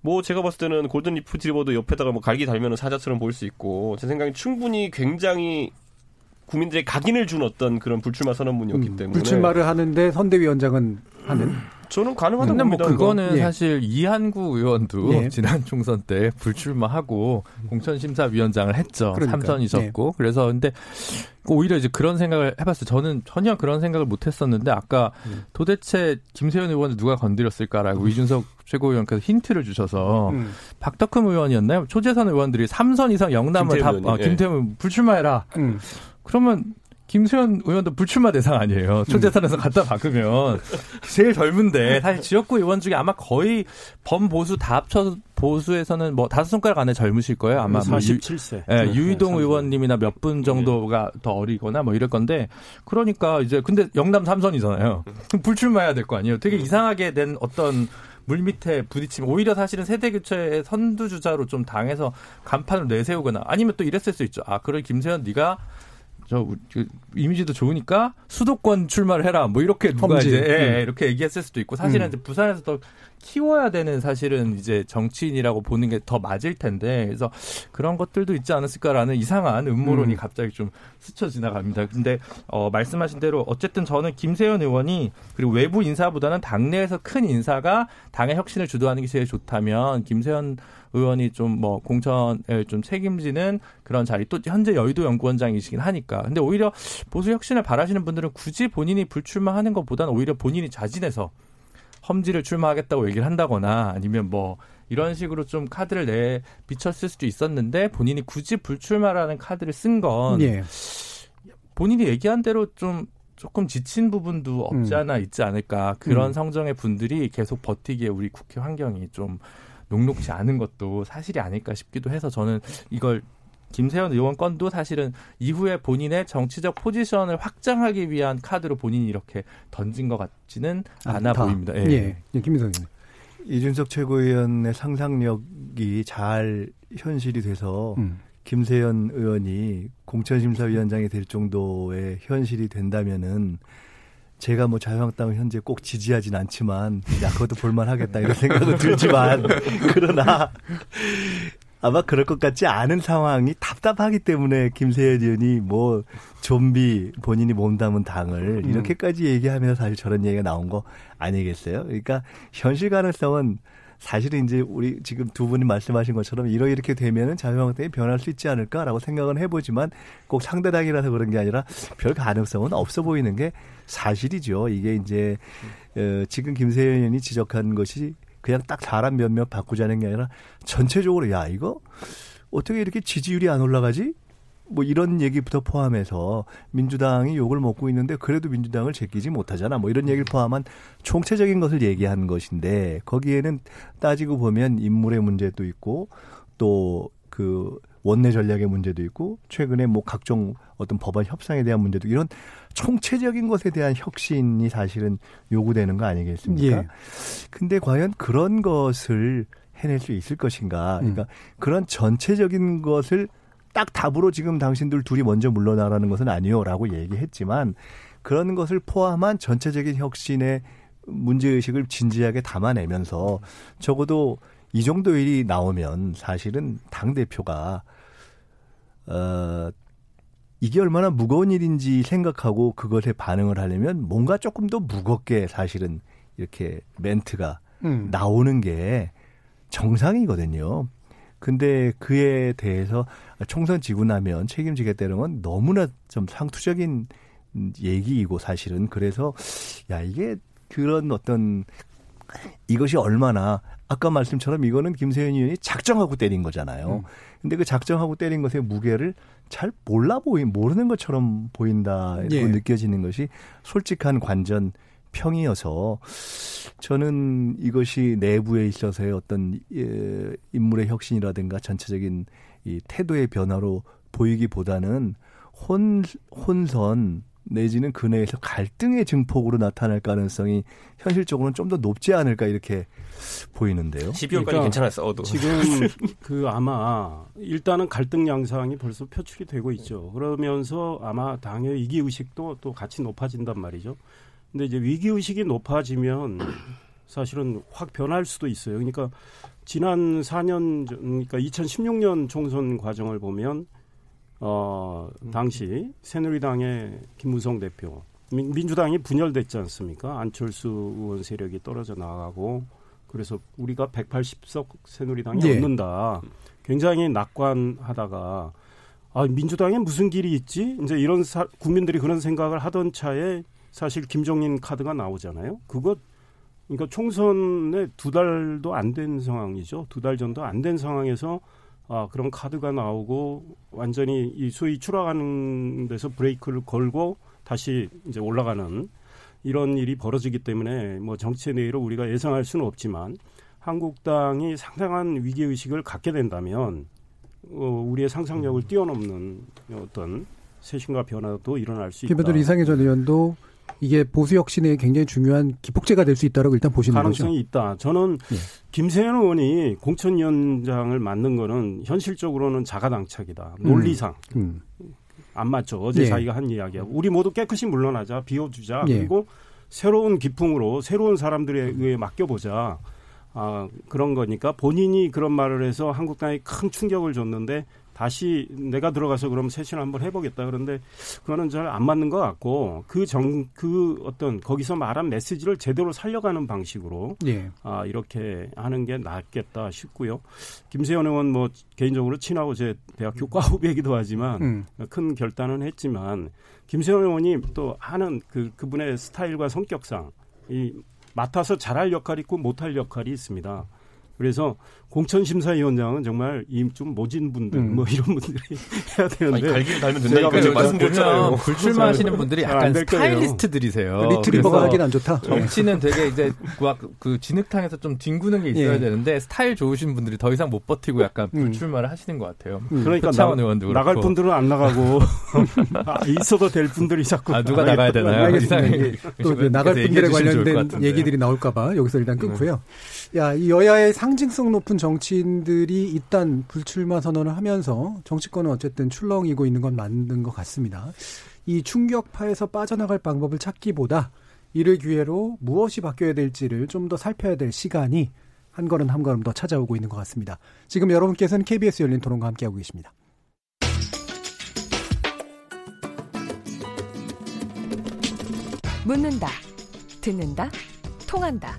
뭐 제가 봤을 때는 골든 리프티버도 옆에다가 뭐 갈기 달면 사자처럼 보일 수 있고 제 생각에 충분히 굉장히 국민들의 각인을 준 어떤 그런 불출마 선언문이었기 음, 때문에 불출마를 하는데 선대위원장은 하는. 저는 가능하다고 뭐 봅니다. 그거는 예. 사실 이한구 의원도 예. 지난 총선 때 불출마하고 공천심사위원장을 했죠. 그러니까요. 삼선이셨고 그래서 근데 오히려 이제 그런 생각을 해봤어요. 저는 전혀 그런 생각을 못했었는데 아까 음. 도대체 김세현 의원을 누가 건드렸을까라고 이준석 최고위원께서 힌트를 주셔서 음. 박덕흠 의원이었나요? 초재선 의원들이 삼선 이상 영남을 다 김태흠 의원이, 아, 예. 김태훈 불출마해라. 음. 그러면 김수현 의원도 불출마 대상 아니에요. 초재선에서 갖다 박으면 제일 젊은데 사실 지역구 의원 중에 아마 거의 범보수 다 합쳐 보수에서는 뭐 다섯 손가락 안에 젊으실 거예요. 아마 뭐 47세. 예, 네, 유이동 네, 의원님이나 몇 분 정도가 더 어리거나 뭐 이럴 건데 그러니까 이제 근데 영남 삼선이잖아요. 불출마해야 될 거 아니에요. 되게 이상하게 된 어떤 물 밑에 부딪히면 오히려 사실은 세대 교체의 선두 주자로 좀 당해서 간판을 내세우거나 아니면 또 이랬을 수 있죠. 아, 그래 김세현 네가 저그 이미지도 좋으니까 수도권 출마를 해라. 뭐 이렇게 누가 험지. 이제 예, 음. 예, 이렇게 얘기했을 수도 있고 사실은 음. 이제 부산에서 더 키워야 되는 사실은 이제 정치인이라고 보는 게 더 맞을 텐데 그래서 그런 것들도 있지 않았을까라는 이상한 음모론이 음. 갑자기 좀 스쳐 지나갑니다. 근데 어 말씀하신 대로 어쨌든 저는 김세현 의원이 그리고 외부 인사보다는 당내에서 큰 인사가 당의 혁신을 주도하는 게 제일 좋다면 김세현 의원이 좀 뭐 공천을 좀 책임지는 그런 자리 또 현재 여의도 연구원장이시긴 하니까 근데 오히려 보수 혁신을 바라시는 분들은 굳이 본인이 불출마하는 것보다는 오히려 본인이 자진해서 험지를 출마하겠다고 얘기를 한다거나 아니면 뭐 이런 식으로 좀 카드를 내 비쳤을 수도 있었는데 본인이 굳이 불출마라는 카드를 쓴건 예. 본인이 얘기한 대로 좀 조금 지친 부분도 없지 음. 않아 있지 않을까 그런 음. 성정의 분들이 계속 버티기에 우리 국회 환경이 좀 녹록지 않은 것도 사실이 아닐까 싶기도 해서 저는 이걸 김세현 의원 건도 사실은 이후에 본인의 정치적 포지션을 확장하기 위한 카드로 본인이 이렇게 던진 것 같지는 않아 않다. 보입니다. 예. 예. 예. 김민석 의원. 이준석 최고위원의 상상력이 잘 현실이 돼서 음. 김세연 의원이 공천심사위원장이 될 정도의 현실이 된다면은 제가 뭐 자유한국당을 현재 꼭 지지하진 않지만 야 그것도 볼만하겠다 이런 생각은 들지만 그러나 아마 그럴 것 같지 않은 상황이 답답하기 때문에 김세연 의원이 뭐 좀비 본인이 몸담은 당을 음. 이렇게까지 얘기하면서 사실 저런 얘기가 나온 거 아니겠어요? 그러니까 현실 가능성은 사실은 이제 우리 지금 두 분이 말씀하신 것처럼 이러 이렇게 되면은 자유한국당이 변할 수 있지 않을까라고 생각은 해보지만 꼭 상대당이라서 그런 게 아니라 별 가능성은 없어 보이는 게 사실이죠. 이게 이제 어, 지금 김세현 의원이 지적한 것이 그냥 딱 사람 몇몇 바꾸자는 게 아니라 전체적으로 야 이거 어떻게 이렇게 지지율이 안 올라가지? 뭐 이런 얘기부터 포함해서 민주당이 욕을 먹고 있는데 그래도 민주당을 제끼지 못하잖아. 뭐 이런 얘기를 포함한 총체적인 것을 얘기한 것인데 거기에는 따지고 보면 인물의 문제도 있고 또 그 원내 전략의 문제도 있고 최근에 뭐 각종 어떤 법안 협상에 대한 문제도 이런 총체적인 것에 대한 혁신이 사실은 요구되는 거 아니겠습니까? 예. 근데 과연 그런 것을 해낼 수 있을 것인가? 그러니까 그런 전체적인 것을 딱 답으로 지금 당신들 둘이 먼저 물러나라는 것은 아니요라고 얘기했지만 그런 것을 포함한 전체적인 혁신의 문제의식을 진지하게 담아내면서 적어도 이 정도 일이 나오면 사실은 당대표가, 어, 이게 얼마나 무거운 일인지 생각하고 그것에 반응을 하려면 뭔가 조금 더 무겁게 사실은 이렇게 멘트가 음. 나오는 게 정상이거든요. 근데 그에 대해서 총선 지고 나면 책임지겠다는 건 너무나 좀 상투적인 얘기이고 사실은 그래서 야 이게 그런 어떤 이것이 얼마나 아까 말씀처럼 이거는 김세현 의원이 작정하고 때린 거잖아요. 음. 근데 그 작정하고 때린 것의 무게를 잘 몰라 보이 모르는 것처럼 보인다고 예. 느껴지는 것이 솔직한 관전 평이어서 저는 이것이 내부에 있어서의 어떤 예, 인물의 혁신이라든가 전체적인 이 태도의 변화로 보이기보다는 혼 혼선 내지는 그 내에서 갈등의 증폭으로 나타날 가능성이 현실적으로는 좀 더 높지 않을까 이렇게 보이는데요. 12월까지 그러니까 괜찮았어도 지금 그 아마 일단은 갈등 양상이 벌써 표출이 되고 있죠. 그러면서 아마 당의 위기 의식도 또 같이 높아진단 말이죠. 근데 이제 위기 의식이 높아지면 사실은 확 변할 수도 있어요. 그러니까 지난 4년 전, 그러니까 2016년 총선 과정을 보면 어 당시 새누리당의 김무성 대표 민, 민주당이 분열됐지 않습니까? 안철수 의원 세력이 떨어져 나가고 그래서 우리가 180석 새누리당이 예. 얻는다. 굉장히 낙관하다가 아 민주당에 무슨 길이 있지? 이제 이런 사, 국민들이 그런 생각을 하던 차에 사실 김종인 카드가 나오잖아요. 그거 그러니까 총선에 두 달도 안 된 상황이죠. 두 달 전도 안 된 상황에서 아 그런 카드가 나오고 완전히 이 소위 추락하는 데서 브레이크를 걸고 다시 이제 올라가는 이런 일이 벌어지기 때문에 뭐 정치의 내일을 우리가 예상할 수는 없지만 한국당이 상당한 위기 의식을 갖게 된다면 어, 우리의 상상력을 뛰어넘는 어떤 쇄신과 변화도 일어날 수 있다. 김현철 이상해 전 의원도 이게 보수 혁신에 굉장히 중요한 기폭제가 될 수 있다라고 일단 보시는 가능성이 거죠. 있다. 저는 예. 김세현 의원이 공천위원장을 맡는 거는 현실적으로는 자가당착이다. 논리상 음. 안 맞죠. 어제 예. 자기가 한 이야기하고 우리 모두 깨끗이 물러나자, 비워주자. 예. 그리고 새로운 기풍으로 새로운 사람들에 의해 맡겨보자. 아, 그런 거니까 본인이 그런 말을 해서 한국당에 큰 충격을 줬는데 다시 내가 들어가서 그럼 쇄신 한번 해보겠다. 그런데 그거는 잘 안 맞는 것 같고 그 정, 그 어떤 거기서 말한 메시지를 제대로 살려가는 방식으로 예. 아, 이렇게 하는 게 낫겠다 싶고요. 김세현 의원 뭐 개인적으로 친하고 제 대학교 과 후배이기도 하지만 음. 큰 결단은 했지만 김세현 의원이 또 하는 그 그분의 스타일과 성격상 이 맡아서 잘할 역할이 있고 못할 역할이 있습니다. 그래서 공천심사위원장은 정말 이 좀 모진 분들 음. 뭐 이런 분들이 해야 되는데 갈기를 달면 제가 된다고 그래서 말씀드렸잖아요. 보면 불출마하시는 분들이 약간. 스타일리스트들이세요. 리트리버가 하긴 안 좋다. 정치는 되게 이제 막그 진흙탕에서 좀 뒹구는 게 있어야 예. 되는데 스타일 좋으신 분들이 더 이상 못 버티고 약간 음. 불출마를 하시는 것 같아요. 음. 그러니까 표창원 나, 의원도 나갈 그렇고. 분들은 안 나가고 아, 있어도 될 분들이 자꾸 아 누가 나가야 되나요? 또그 나갈 분들에 관련된. 얘기들이 나올까봐 여기서 일단 끊고요. 야, 이 여야의 상징성 높은 정치인들이 일단 불출마 선언을 하면서 정치권은 어쨌든 출렁이고 있는 건 맞는 것 같습니다. 이 충격파에서 빠져나갈 방법을 찾기보다 이를 기회로 무엇이 바뀌어야 될지를 좀 더 살펴야 될 시간이 한 걸음 한 걸음 더 찾아오고 있는 것 같습니다. 지금 여러분께서는 KBS 열린 토론과 함께하고 계십니다. 묻는다, 듣는다, 통한다.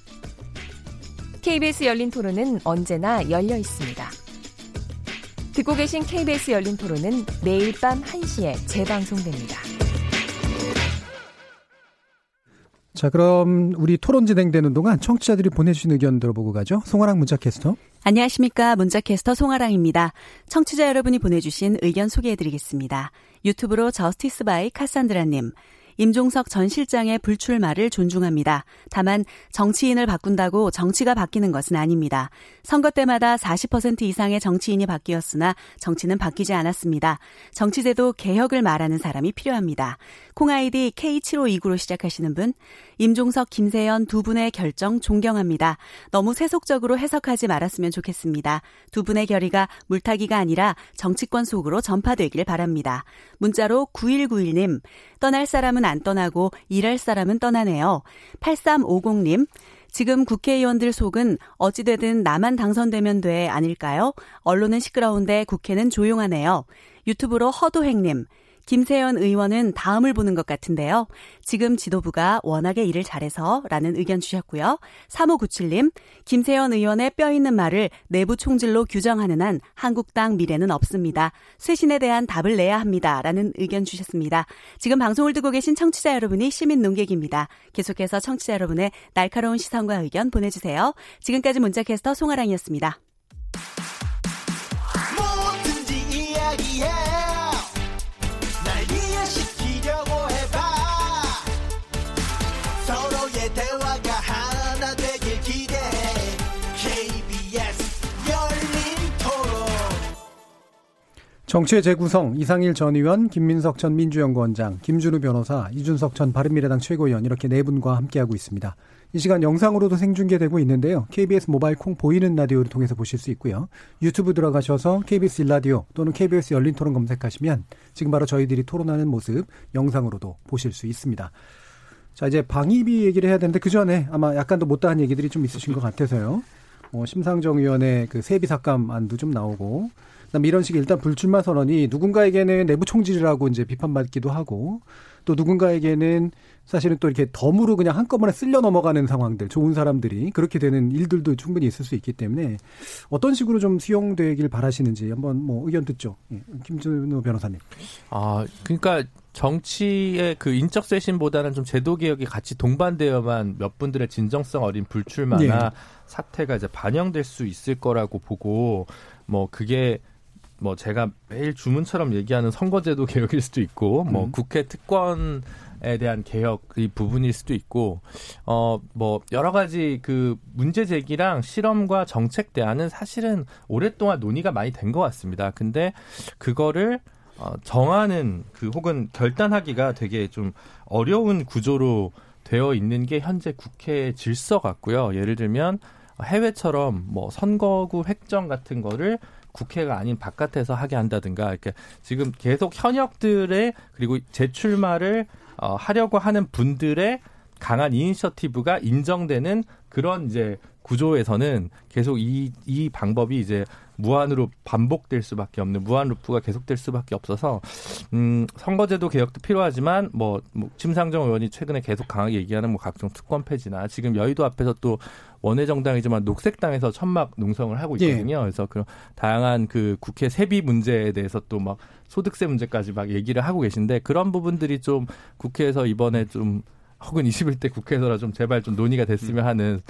KBS 열린 토론은 언제나 열려 있습니다. 듣고 계신 KBS 열린 토론은 매일 밤 1시에 재방송됩니다. 자, 그럼 우리 토론 진행되는 동안 청취자들이 보내주신 의견 들어보고 가죠. 송아랑 문자캐스터. 안녕하십니까. 문자캐스터 송아랑입니다. 청취자 여러분이 보내주신 의견 소개해드리겠습니다. 유튜브로 Justice by Cassandra님. 임종석 전 실장의 불출마를 존중합니다. 다만 정치인을 바꾼다고 정치가 바뀌는 것은 아닙니다. 선거 때마다 40% 이상의 정치인이 바뀌었으나 정치는 바뀌지 않았습니다. 정치제도 개혁을 말하는 사람이 필요합니다. 콩아이디 K7529로 시작하시는 분, 임종석, 김세연 두 분의 결정 존경합니다. 너무 세속적으로 해석하지 말았으면 좋겠습니다. 두 분의 결의가 물타기가 아니라 정치권 속으로 전파되길 바랍니다. 문자로 9191님, 떠날 사람은 안 떠나고 일할 사람은 떠나네요. 8350님, 지금 국회의원들 속은 어찌되든 나만 당선되면 돼 아닐까요? 언론은 시끄러운데 국회는 조용하네요. 유튜브로 허도행님, 김세연 의원은 다음을 보는 것 같은데요. 지금 지도부가 워낙에 일을 잘해서 라는 의견 주셨고요. 3597님, 김세연 의원의 뼈 있는 말을 내부 총질로 규정하는 한 한국당 미래는 없습니다. 쇄신에 대한 답을 내야 합니다. 라는 의견 주셨습니다. 지금 방송을 듣고 계신 청취자 여러분이 시민 농객입니다. 계속해서 청취자 여러분의 날카로운 시선과 의견 보내주세요. 지금까지 문자캐스터 송아랑이었습니다. 뭐든지 이야기해 정치의 재구성 이상일 전 의원, 김민석 전 민주연구원장, 김준우 변호사, 이준석 전 바른미래당 최고위원 이렇게 네 분과 함께하고 있습니다. 이 시간 영상으로도 생중계되고 있는데요. KBS 모바일 콩 보이는 라디오를 통해서 보실 수 있고요. 유튜브 들어가셔서 KBS 일라디오 또는 KBS 열린 토론 검색하시면 지금 바로 저희들이 토론하는 모습 영상으로도 보실 수 있습니다. 자, 이제 방위비 얘기를 해야 되는데 그 전에 아마 약간 더 못다한 얘기들이 좀 있으신 것 같아서요. 뭐 심상정 의원의 그 세비 삭감 안도 좀 나오고 그다음에 이런 식의 일단 불출마 선언이 누군가에게는 내부 총질이라고 이제 비판받기도 하고 또 누군가에게는 사실은 또 이렇게 덤으로 그냥 한꺼번에 쓸려 넘어가는 상황들, 좋은 사람들이 그렇게 되는 일들도 충분히 있을 수 있기 때문에 어떤 식으로 좀 수용되길 바라시는지 한번 뭐 의견 듣죠. 예, 김준호 변호사님. 아, 그러니까 정치의 그 인적 쇄신보다는 좀 제도 개혁이 같이 동반되어만 몇 분들의 진정성 어린 불출마나 예. 사태가 이제 반영될 수 있을 거라고 보고 뭐 그게 뭐 제가 매일 주문처럼 얘기하는 선거제도 개혁일 수도 있고 뭐 음. 국회 특권에 대한 개혁 이 부분일 수도 있고 어 뭐 여러 가지 그 문제 제기랑 실험과 정책 대안은 사실은 오랫동안 논의가 많이 된 것 같습니다. 근데 그거를 어, 정하는 그 혹은 결단하기가 되게 좀 어려운 구조로 되어 있는 게 현재 국회 질서 같고요. 예를 들면 해외처럼 뭐 선거구 획정 같은 거를 국회가 아닌 바깥에서 하게 한다든가 이렇게 지금 계속 현역들의 그리고 재출마를 어, 하려고 하는 분들의 강한 이니셔티브가 인정되는 그런 이제 구조에서는 계속 이, 이 방법이 이제 무한으로 반복될 수밖에 없는 무한 루프가 계속될 수밖에 없어서 음, 선거제도 개혁도 필요하지만 뭐, 뭐 심상정 의원이 최근에 계속 강하게 얘기하는 뭐 각종 특권 폐지나 지금 여의도 앞에서 또 원외 정당이지만 녹색당에서 천막 농성을 하고 있거든요. 그래서 그런 다양한 그 국회 세비 문제에 대해서 또 막 소득세 문제까지 막 얘기를 하고 계신데 그런 부분들이 좀 국회에서 이번에 좀 혹은 21대 국회에서라 좀 제발 좀 논의가 됐으면 하는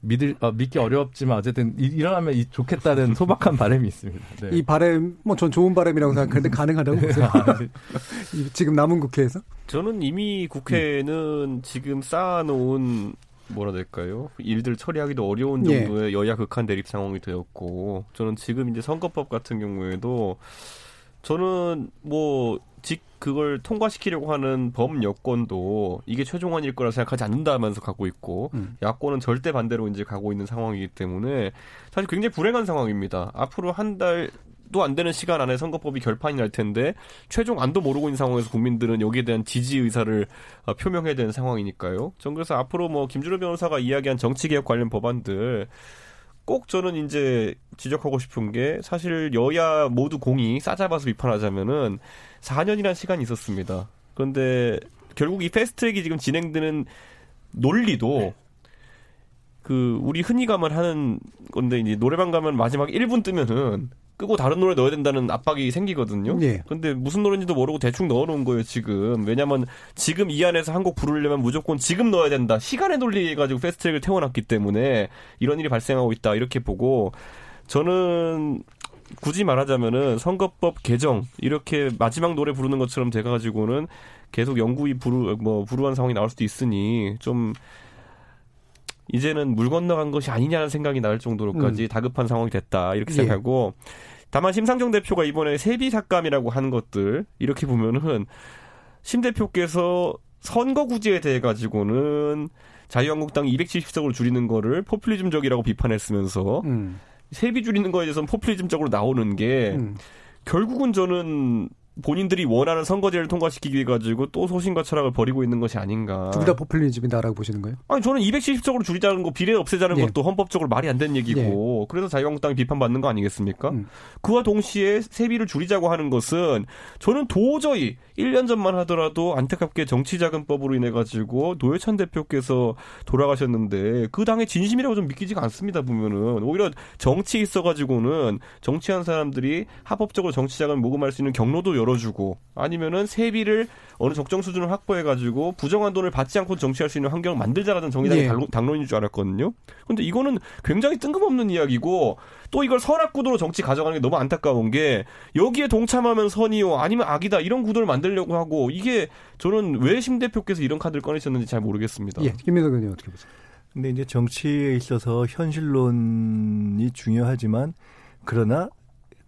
믿을 어, 믿기 어렵지만 어쨌든 이- 일어나면 이- 좋겠다는 소박한 바람이 있습니다. 네. 이 바람 뭐 전 좋은 바람이라고 생각하는데 가능하다고 보세요. 이- 지금 남은 국회에서 저는 이미 국회는 지금 쌓아놓은 뭐라 될까요? 일들 처리하기도 어려운 예. 정도의 여야 극한 대립 상황이 되었고 저는 지금 이제 선거법 같은 경우에도 저는 뭐직 그걸 통과시키려고 하는 범 여권도 이게 최종안일 거라 생각하지 않는다면서 가고 있고 음. 야권은 절대 반대로 이제 가고 있는 상황이기 때문에 사실 굉장히 불행한 상황입니다. 앞으로 한 달도 안 되는 시간 안에 선거법이 결판이 날 텐데 최종 안도 모르고 있는 상황에서 국민들은 여기에 대한 지지 의사를 어, 표명해야 되는 상황이니까요. 전 그래서 앞으로 뭐 김준호 변호사가 이야기한 정치개혁 관련 법안들 꼭 저는 이제 지적하고 싶은 게 사실 여야 모두 공이 싸잡아서 비판하자면은 4년이라는 시간이 있었습니다. 그런데 결국 이 패스트트랙이 지금 진행되는 논리도 그 우리 흔히 가면 하는 건데 이제 노래방 가면 마지막 1분 뜨면은 끄고 다른 노래 넣어야 된다는 압박이 생기거든요. 예. 근데 무슨 노래인지도 모르고 대충 넣어놓은 거예요 지금. 왜냐면 지금 이 안에서 한 곡 부르려면 무조건 지금 넣어야 된다. 시간의 논리 가지고 패스트트랙을 태워놨기 때문에 이런 일이 발생하고 있다 이렇게 보고 저는 굳이 말하자면은 선거법 개정 이렇게 마지막 노래 부르는 것처럼 돼가 가지고는 계속 영구히 부르 뭐 불우한 상황이 나올 수도 있으니 좀 이제는 물 건너간 것이 아니냐는 생각이 날 정도로까지 다급한 상황이 됐다 이렇게 예. 생각하고 다만 심상정 대표가 이번에 세비 삭감이라고 하는 것들 이렇게 보면은 심 대표께서 선거구제에 대해 가지고는 자유한국당이 270석을 줄이는 거를 포퓰리즘적이라고 비판했으면서 음. 세비 줄이는 거에 대해서는 포퓰리즘적으로 나오는 게 음. 결국은 저는 본인들이 원하는 선거제를 통과시키기 위해 가지고 또 소신과 철학을 버리고 있는 것이 아닌가. 둘 다 포퓰리즘이다라고 보시는 거예요? 아니 저는 270석으로 줄이자는 거 비례 없애자는 예. 것도 헌법적으로 말이 안 되는 얘기고 그래서 자유한국당이 비판받는 거 아니겠습니까? 음. 그와 동시에 세비를 줄이자고 하는 것은 저는 도저히 1년 전만 하더라도 안타깝게 정치자금법으로 인해 가지고 노회찬 대표께서 돌아가셨는데 그 당의 진심이라고 좀 믿기지가 않습니다 보면은 오히려 정치에 있어 가지고는 정치한 사람들이 합법적으로 정치자금을 모금할 수 있는 경로도 열어주고 아니면은 세비를 어느 적정 수준을 확보해 가지고 부정한 돈을 받지 않고 정치할 수 있는 환경을 만들자라는 정의당의 예. 당론- 당론인 줄 알았거든요. 근데 이거는 굉장히 뜬금없는 이야기고 또 이걸 선악 구도로 정치 가져가는 게 너무 안타까운 게 여기에 동참하면 선이요 아니면 악이다 이런 구도를 만들려고 하고 이게 저는 왜 심 대표께서 이런 카드를 꺼내셨는지 잘 모르겠습니다. 예, 김민석 의원님 어떻게 보세요? 근데 이제 정치에 있어서 현실론이 중요하지만 그러나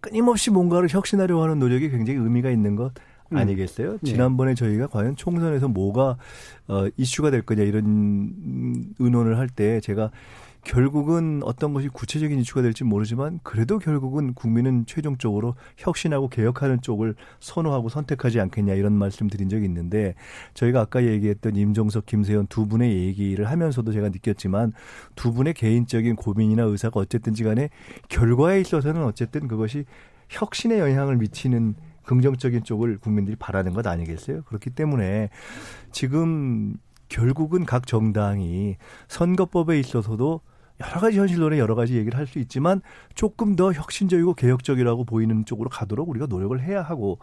끊임없이 뭔가를 혁신하려고 하는 노력이 굉장히 의미가 있는 것 음. 아니겠어요? 예. 지난번에 저희가 과연 총선에서 뭐가 어, 이슈가 될 거냐 이런 음, 의논을 할 때 제가 결국은 어떤 것이 구체적인 이슈가 될지 모르지만 그래도 결국은 국민은 최종적으로 혁신하고 개혁하는 쪽을 선호하고 선택하지 않겠냐 이런 말씀 드린 적이 있는데 저희가 아까 얘기했던 임종석, 김세현 두 분의 얘기를 하면서도 제가 느꼈지만 두 분의 개인적인 고민이나 의사가 어쨌든지 간에 결과에 있어서는 어쨌든 그것이 혁신에 영향을 미치는 긍정적인 쪽을 국민들이 바라는 것 아니겠어요? 그렇기 때문에 지금 결국은 각 정당이 선거법에 있어서도 여러 가지 현실론에 여러 가지 얘기를 할 수 있지만 조금 더 혁신적이고 개혁적이라고 보이는 쪽으로 가도록 우리가 노력을 해야 하고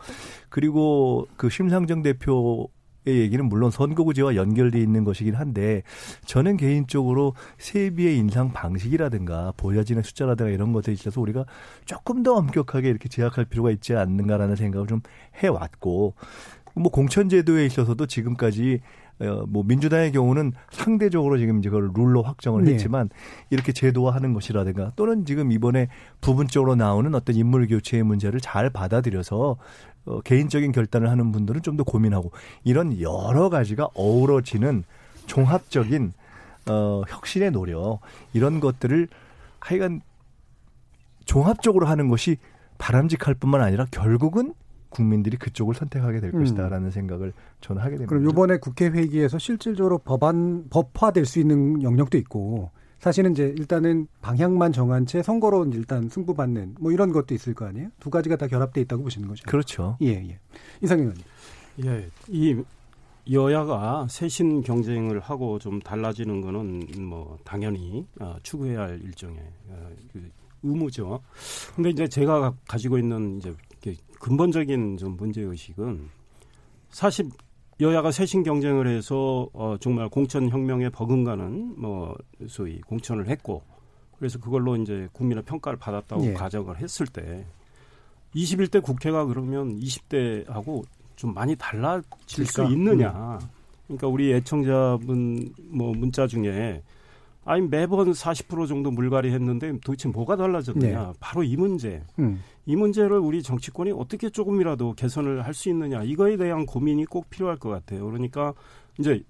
그리고 그 심상정 대표 의 얘기는 물론 선거구제와 연결돼 있는 것이긴 한데 저는 개인적으로 세비의 인상 방식이라든가 보여지는 숫자라든가 이런 것에 있어서 우리가 조금 더 엄격하게 이렇게 제약할 필요가 있지 않는가라는 생각을 좀 해왔고 뭐 공천제도에 있어서도 지금까지 어, 뭐 민주당의 경우는 상대적으로 지금 이걸 룰로 확정을 네. 했지만 이렇게 제도화하는 것이라든가 또는 지금 이번에 부분적으로 나오는 어떤 인물 교체의 문제를 잘 받아들여서 어, 개인적인 결단을 하는 분들은 좀 더 고민하고 이런 여러 가지가 어우러지는 종합적인 어, 혁신의 노력 이런 것들을 하여간 종합적으로 하는 것이 바람직할 뿐만 아니라 결국은 국민들이 그쪽을 선택하게 될 음. 것이다라는 생각을 저는 하게 됩니다. 그럼 이번에 국회 회기에서 실질적으로 법안 법화될 수 있는 영역도 있고 사실은 이제 일단은 방향만 정한 채 선거로 일단 승부받는 뭐 이런 것도 있을 거 아니에요? 두 가지가 다 결합돼 있다고 보시는 거죠. 그렇죠. 예, 예. 이상현 의원님. 예, 이 여야가 쇄신 경쟁을 하고 좀 달라지는 거는 뭐 당연히 어, 추구해야 할 일종의 어, 그 의무죠. 근데 이제 제가 가지고 있는 이제 근본적인 좀 문제 의식은 사실 여야가 쇄신 경쟁을 해서 어, 정말 공천 혁명에 버금가는 뭐 소위 공천을 했고 그래서 그걸로 이제 국민의 평가를 받았다고 예. 가정을 했을 때 21대 국회가 그러면 20대하고 좀 많이 달라질 수 그러니까, 있느냐. 그러니까 우리 애청자분 뭐 문자 중에 아니 매번 40% 정도 물갈이 했는데 도대체 뭐가 달라졌느냐. 네. 바로 이 문제. 음. 이 문제를 우리 정치권이 어떻게 조금이라도 개선을 할 수 있느냐. 이거에 대한 고민이 꼭 필요할 것 같아요. 그러니까 이제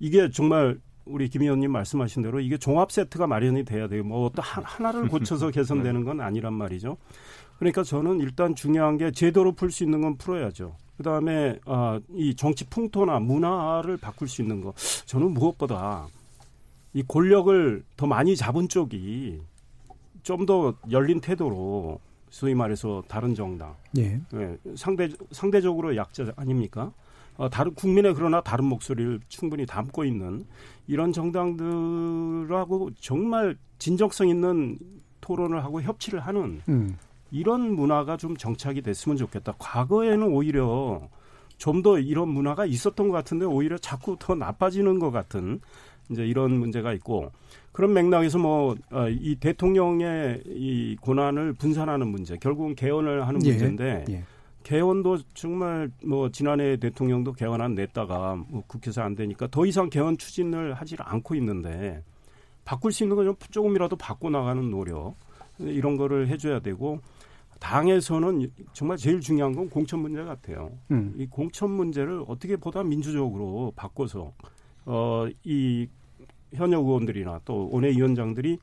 이게 정말 우리 김 의원님 말씀하신 대로 이게 종합 세트가 마련이 돼야 돼요. 뭐 어떤 한- 하나를 고쳐서 개선되는 건 아니란 말이죠. 그러니까 저는 일단 중요한 게 제도로 풀 수 있는 건 풀어야죠. 그 다음에 아, 이 정치 풍토나 문화를 바꿀 수 있는 거. 저는 무엇보다 이 권력을 더 많이 잡은 쪽이 좀 더 열린 태도로 소위 말해서 다른 정당, 예. 예, 상대 상대적으로 약자 아닙니까? 어, 다른 국민의 그러나 다른 목소리를 충분히 담고 있는 이런 정당들하고 정말 진정성 있는 토론을 하고 협치를 하는 음. 이런 문화가 좀 정착이 됐으면 좋겠다. 과거에는 오히려 좀 더 이런 문화가 있었던 것 같은데 오히려 자꾸 더 나빠지는 것 같은 이제 이런 문제가 있고 그런 맥락에서 뭐 이 대통령의 이 권한을 분산하는 문제 결국은 개헌을 하는 예. 문제인데 예. 개헌도 정말 뭐 지난해 대통령도 개헌안 냈다가 뭐 국회에서 안 되니까 더 이상 개헌 추진을 하지 않고 있는데 바꿀 수 있는 거좀 조금이라도 바꿔 나가는 노력 이런 거를 해줘야 되고 당에서는 정말 제일 중요한 건 공천 문제 같아요. 음. 이 공천 문제를 어떻게 보다 민주적으로 바꿔서 어 이 현역 의원들이나 또 원외위원장들이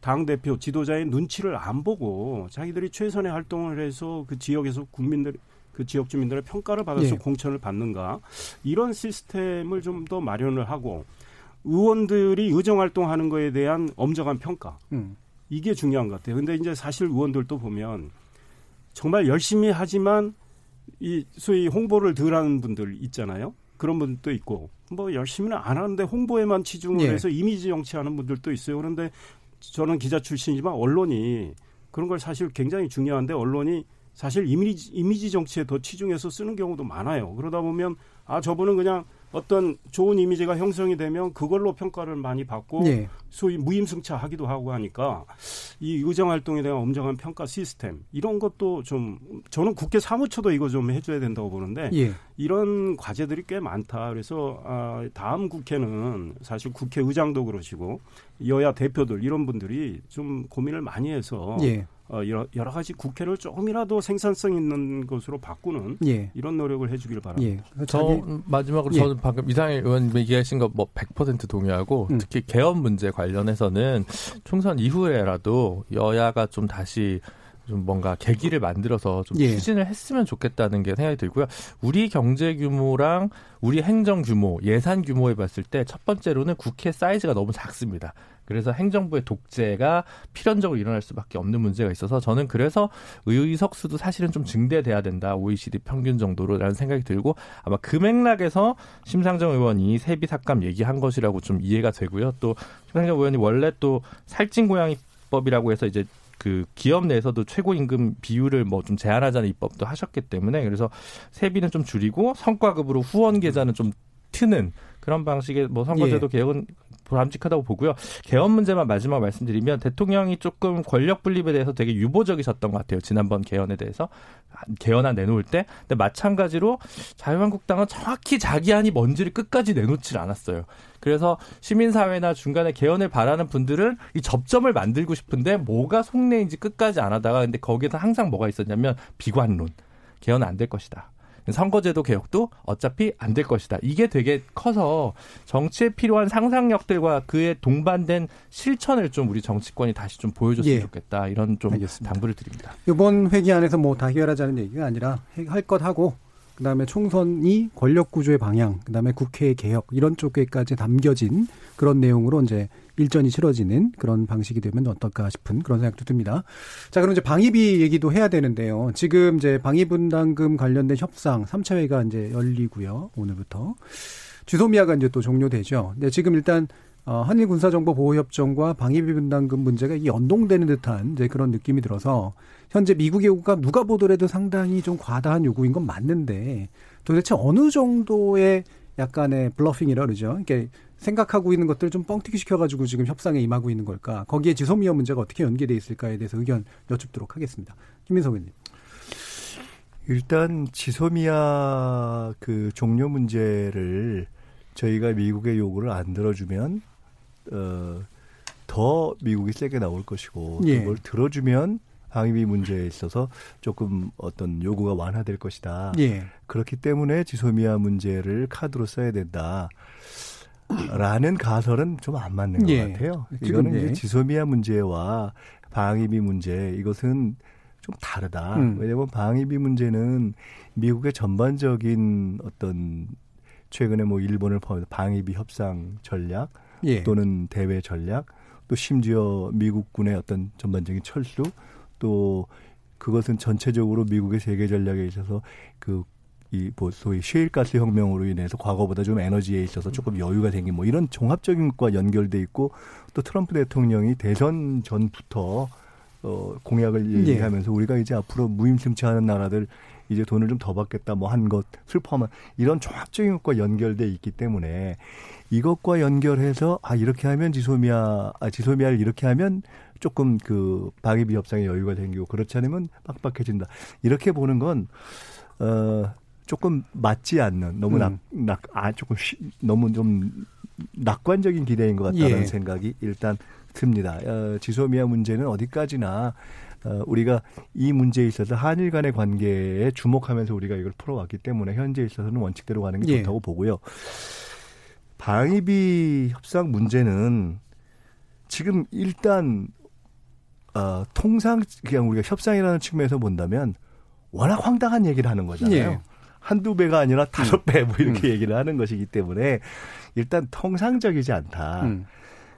당 대표 지도자의 눈치를 안 보고 자기들이 최선의 활동을 해서 그 지역에서 국민들 그 지역 주민들의 평가를 받아서 예. 공천을 받는가 이런 시스템을 좀 더 마련을 하고 의원들이 의정 활동하는 거에 대한 엄정한 평가 음. 이게 중요한 것 같아요. 근데 이제 사실 의원들도 보면 정말 열심히 하지만 이 소위 홍보를 덜 하는 분들 있잖아요. 그런 분들도 있고 뭐 열심히는 안 하는데 홍보에만 치중을 예. 해서 이미지 정치하는 분들도 있어요. 그런데 저는 기자 출신이지만 언론이 그런 걸 사실 굉장히 중요한데 언론이 사실 이미지, 이미지 정치에 더 치중해서 쓰는 경우도 많아요. 그러다 보면 아 저분은 그냥 어떤 좋은 이미지가 형성이 되면 그걸로 평가를 많이 받고 예. 소위 무임승차하기도 하고 하니까 이 의정 활동에 대한 엄정한 평가 시스템 이런 것도 좀 저는 국회 사무처도 이거 좀 해줘야 된다고 보는데 예. 이런 과제들이 꽤 많다. 그래서 아, 다음 국회는 사실 국회 의장도 그러시고 여야 대표들 이런 분들이 좀 고민을 많이 해서 예. 어, 여러, 여러 가지 국회를 조금이라도 생산성 있는 것으로 바꾸는 예. 이런 노력을 해주길 바랍니다. 예. 저 자기- 마지막으로 예. 저는 방금 이상일 의원 얘기하신 거 뭐 100% 동의하고 음. 특히 개헌 문제 관련해서는 총선 이후에라도 여야가 좀 다시 좀 뭔가 계기를 만들어서 좀 예. 추진을 했으면 좋겠다는 게 생각이 들고요. 우리 경제 규모랑 우리 행정 규모, 예산 규모에 봤을 때 첫 번째로는 국회 사이즈가 너무 작습니다. 그래서 행정부의 독재가 필연적으로 일어날 수밖에 없는 문제가 있어서 저는 그래서 의석 수도 사실은 좀 증대돼야 된다. OECD 평균 정도로라는 생각이 들고 아마 그 맥락에서 심상정 의원이 세비 삭감 얘기한 것이라고 좀 이해가 되고요. 또 심상정 의원이 원래 또 살찐 고양이 법이라고 해서 이제 그 기업 내에서도 최고 임금 비율을 뭐 좀 제한하자는 입법도 하셨기 때문에 그래서 세비는 좀 줄이고 성과급으로 후원 계좌는 좀 트는 그런 방식의 뭐 선거제도 예. 개혁은 바람직하다고 보고요. 개헌 문제만 마지막 말씀드리면 대통령이 조금 권력 분립에 대해서 되게 유보적이셨던 것 같아요. 지난번 개헌에 대해서 개헌안 내놓을 때. 근데 마찬가지로 자유한국당은 정확히 자기 안이 뭔지를 끝까지 내놓질 않았어요. 그래서 시민사회나 중간에 개헌을 바라는 분들은 이 접점을 만들고 싶은데 뭐가 속내인지 끝까지 안 하다가 근데 거기에서 항상 뭐가 있었냐면 비관론. 개헌은 안될 것이다. 선거제도 개혁도 어차피 안 될 것이다. 이게 되게 커서 정치에 필요한 상상력들과 그에 동반된 실천을 좀 우리 정치권이 다시 좀 보여줬으면 예. 좋겠다. 이런 좀 알겠습니다. 당부를 드립니다. 이번 회기 안에서 뭐 다 해결하자는 얘기가 아니라 할 것 하고 그다음에 총선이 권력 구조의 방향, 그다음에 국회의 개혁 이런 쪽에까지 담겨진 그런 내용으로 이제 일전이 치러지는 그런 방식이 되면 어떨까 싶은 그런 생각도 듭니다. 자, 그럼 이제 방위비 얘기도 해야 되는데요. 지금 이제 방위분담금 관련된 협상 3차 회가 이제 열리고요. 오늘부터 주소미아가 이제 또 종료되죠. 근데 지금 일단 어, 한일 군사정보보호협정과 방위비 분담금 문제가 이 연동되는 듯한 그런 느낌이 들어서 현재 미국의 요구가 누가 보더라도 상당히 좀 과다한 요구인 건 맞는데 도대체 어느 정도의 약간의 블러핑이라 그러죠. 이렇게 생각하고 있는 것들을 좀 뻥튀기 시켜가지고 지금 협상에 임하고 있는 걸까? 거기에 지소미아 문제가 어떻게 연계돼 있을까에 대해서 의견 여쭙도록 하겠습니다. 김민석 의원님. 일단 지소미아 그 종료 문제를 저희가 미국의 요구를 안 들어주면 어, 더 미국이 세게 나올 것이고 예. 그걸 들어주면 방위비 문제에 있어서 조금 어떤 요구가 완화될 것이다. 예. 그렇기 때문에 지소미아 문제를 카드로 써야 된다. 라는 가설은 좀 안 맞는 예. 것 같아요. 이거는 예. 이제 지소미아 문제와 방위비 문제 이것은 좀 다르다. 음. 왜냐하면 방위비 문제는 미국의 전반적인 어떤 최근에 뭐 일본을 포함해서 방위비 협상 전략 예. 또는 대외 전략 또 심지어 미국군의 어떤 전반적인 철수 또 그것은 전체적으로 미국의 세계 전략에 있어서 그 이뭐 소위 셰일가스 혁명으로 인해서 과거보다 좀 에너지에 있어서 조금 여유가 생긴 뭐 이런 종합적인 것과 연결돼 있고 또 트럼프 대통령이 대선 전부터 어 공약을 예. 얘기하면서 우리가 이제 앞으로 무임승차하는 나라들 이제 돈을 좀 더 받겠다 뭐 한 것을 포함한 이런 종합적인 것과 연결돼 있기 때문에 이것과 연결해서 아 이렇게 하면 지소미아 아 지소미아를 이렇게 하면 조금 그 방위비 협상에 여유가 생기고 그렇지 않으면 빡빡해진다 이렇게 보는 건 어 조금 맞지 않는 너무 음. 낙낙아 조금 쉬, 너무 좀 낙관적인 기대인 것 같다는 예. 생각이 일단 듭니다. 어, 지소미아 문제는 어디까지나 어, 우리가 이 문제에 있어서 한일 간의 관계에 주목하면서 우리가 이걸 풀어왔기 때문에 현재에 있어서는 원칙대로 가는 게 예. 좋다고 보고요. 방위비 협상 문제는 지금 일단 어, 통상 그냥 우리가 협상이라는 측면에서 본다면 워낙 황당한 얘기를 하는 거잖아요. 예. 한두 배가 아니라 다섯 배 뭐 이렇게 음. 얘기를 하는 것이기 때문에 일단 통상적이지 않다. 음.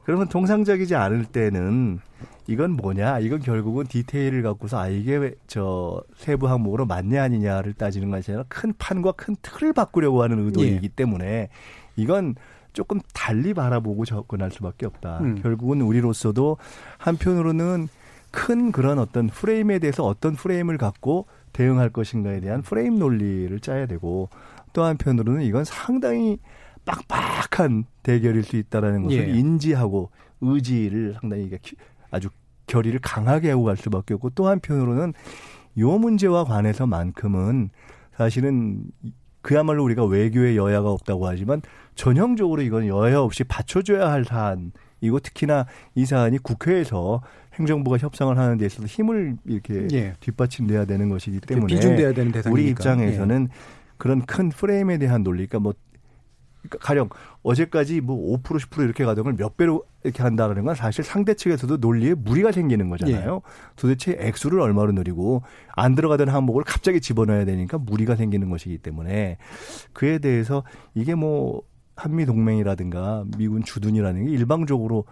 그러면 통상적이지 않을 때는 이건 뭐냐? 이건 결국은 디테일을 갖고서 아 이게 왜저 세부 항목으로 맞냐 아니냐를 따지는 것이 아니라 큰 판과 큰 틀을 바꾸려고 하는 의도이기 예. 때문에 이건 조금 달리 바라보고 접근할 수밖에 없다. 음. 결국은 우리로서도 한편으로는 큰 그런 어떤 프레임에 대해서 어떤 프레임을 갖고 대응할 것인가에 대한 프레임 논리를 짜야 되고 또 한편으로는 이건 상당히 빡빡한 대결일 수 있다라는 것을 예. 인지하고 의지를 상당히 아주 결의를 강하게 하고 갈 수밖에 없고 또 한편으로는 요 문제와 관해서만큼은 사실은 그야말로 우리가 외교에 여야가 없다고 하지만 전형적으로 이건 여야 없이 받쳐줘야 할 사안이고 특히나 이 사안이 국회에서 행정부가 협상을 하는 데 있어서 힘을 이렇게 예. 뒷받침돼야 되는 것이기 때문에 비중돼야 되는 대상이니까. 예. 우리 입장에서는 그런 큰 프레임에 대한 논리, 그러니까 뭐 가령 어제까지 뭐 5% 10% 이렇게 가던 걸 몇 배로 이렇게 한다는 건 사실 상대 측에서도 논리에 무리가 생기는 거잖아요. 도대체 액수를 얼마로 늘리고 안 들어가던 항목을 갑자기 집어넣어야 되니까 무리가 생기는 것이기 때문에 그에 대해서 이게 뭐 한미 동맹이라든가 미군 주둔이라는 게 일방적으로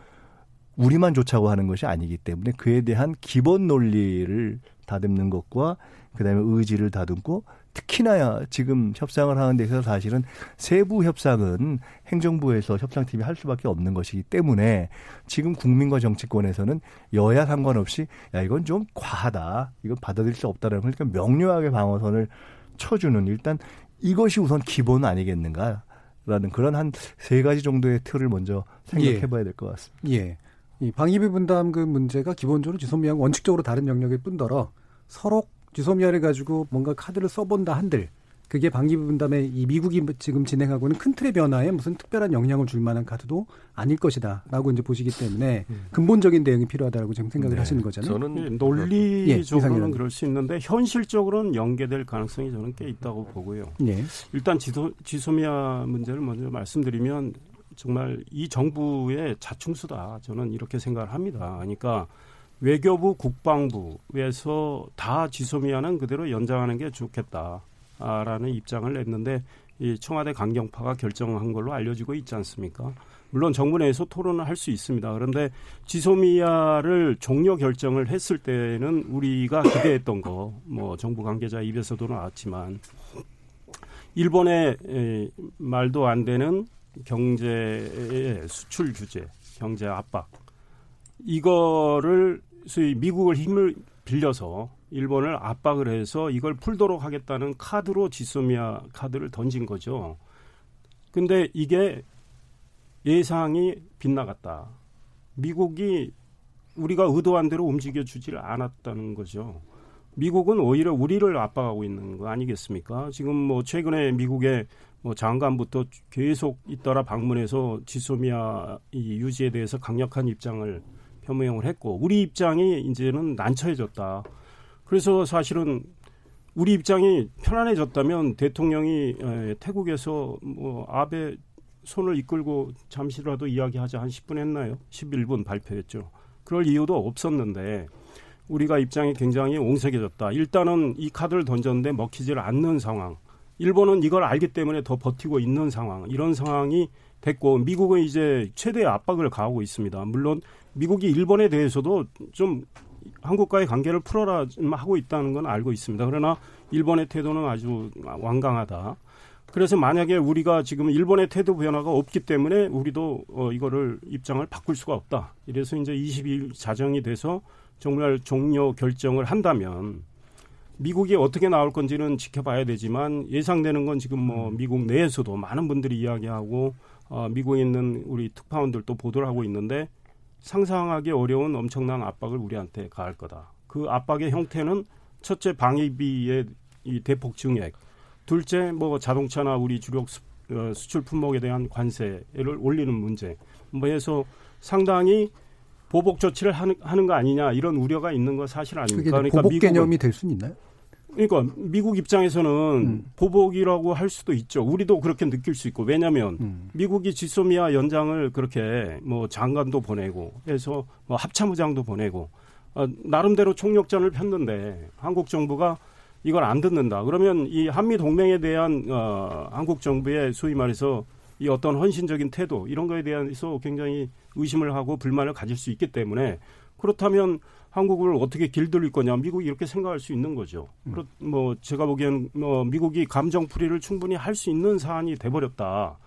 우리만 좋자고 하는 것이 아니기 때문에 그에 대한 기본 논리를 다듬는 것과 그다음에 의지를 다듬고 특히나 지금 협상을 하는 데서 사실은 세부 협상은 행정부에서 협상팀이 할 수밖에 없는 것이기 때문에 지금 국민과 정치권에서는 여야 상관없이 야 이건 좀 과하다 이건 받아들일 수 없다라는 그러니까 명료하게 방어선을 쳐주는 일단 이것이 우선 기본 아니겠는가라는 그런 한 세 가지 정도의 틀을 먼저 생각해봐야 될 것 같습니다. 예. 이 방위비 분담금 문제가 기본적으로 지소미아와 원칙적으로 다른 영역일 뿐더러 서로 지소미아를 가지고 뭔가 카드를 써본다 한들 그게 방위비 분담에 이 미국이 지금 진행하고는 큰 틀의 변화에 무슨 특별한 영향을 줄 만한 카드도 아닐 것이다라고 이제 보시기 때문에 근본적인 대응이 필요하다고 지금 생각을 네. 하시는 거잖아요. 저는 예, 논리적으로는 예. 그럴 수 있는데 현실적으로는 연계될 가능성이 저는 꽤 있다고 보고요. 예. 일단 지소, 지소미아 문제를 먼저 말씀드리면 정말 이 정부의 자충수다. 저는 이렇게 생각을 합니다. 그러니까 외교부, 국방부에서 다 지소미아는 그대로 연장하는 게 좋겠다라는 입장을 냈는데 이 청와대 강경파가 결정한 걸로 알려지고 있지 않습니까? 물론 정부 내에서 토론을 할 수 있습니다. 그런데 지소미아를 종료 결정을 했을 때는 우리가 기대했던 거, 뭐 정부 관계자 입에서도 나왔지만 일본의 에, 말도 안 되는 경제의 수출 규제, 경제 압박 이거를 소위 미국을 힘을 빌려서 일본을 압박을 해서 이걸 풀도록 하겠다는 카드로 지소미아 카드를 던진 거죠. 근데 이게 예상이 빗나갔다. 미국이 우리가 의도한 대로 움직여 주질 않았다는 거죠. 미국은 오히려 우리를 압박하고 있는 거 아니겠습니까? 지금 뭐 최근에 미국의 뭐 장관부터 계속 잇따라 방문해서 지소미아 이 유지에 대해서 강력한 입장을 표명을 했고 우리 입장이 이제는 난처해졌다. 그래서 사실은 우리 입장이 편안해졌다면 대통령이 에, 태국에서 뭐 아베 손을 이끌고 잠시라도 이야기하자 한 10분 했나요? 11분 발표했죠. 그럴 이유도 없었는데 우리가 입장이 굉장히 옹색해졌다. 일단은 이 카드를 던졌는데 먹히질 않는 상황. 일본은 이걸 알기 때문에 더 버티고 있는 상황. 이런 상황이 됐고 미국은 이제 최대의 압박을 가하고 있습니다. 물론 미국이 일본에 대해서도 좀 한국과의 관계를 풀어라 하고 있다는 건 알고 있습니다. 그러나 일본의 태도는 아주 완강하다. 그래서 만약에 우리가 지금 일본의 태도 변화가 없기 때문에 우리도 어, 이거를 입장을 바꿀 수가 없다. 이래서 이제 22일 자정이 돼서 정말 종료 결정을 한다면 미국이 어떻게 나올 건지는 지켜봐야 되지만 예상되는 건 지금 뭐 미국 내에서도 많은 분들이 이야기하고 어, 미국에 있는 우리 특파원들도 보도를 하고 있는데 상상하기 어려운 엄청난 압박을 우리한테 가할 거다. 그 압박의 형태는 첫째 방위비의 이 대폭 증액, 둘째 뭐 자동차나 우리 주력 수, 어, 수출 품목에 대한 관세를 올리는 문제. 뭐 해서 상당히 보복 조치를 하는, 하는 거 아니냐 이런 우려가 있는 거 사실 그게 아닙니까? 이제 보복 개념이 될 수는 있나요? 그러니까 미국 입장에서는 음. 보복이라고 할 수도 있죠. 우리도 그렇게 느낄 수 있고 왜냐하면 음. 미국이 지소미아 연장을 그렇게 뭐 장관도 보내고 해서 뭐 합참의장도 보내고 어, 나름대로 총력전을 폈는데 한국 정부가 이걸 안 듣는다. 그러면 이 한미 동맹에 대한 어, 한국 정부의 소위 말해서 이 어떤 헌신적인 태도 이런 거에 대해서 굉장히 의심을 하고 불만을 가질 수 있기 때문에 그렇다면 한국을 어떻게 길들일 거냐 미국이 이렇게 생각할 수 있는 거죠. 그렇 뭐 제가 보기엔 뭐 미국이 감정풀이를 충분히 할 수 있는 사안이 돼버렸다.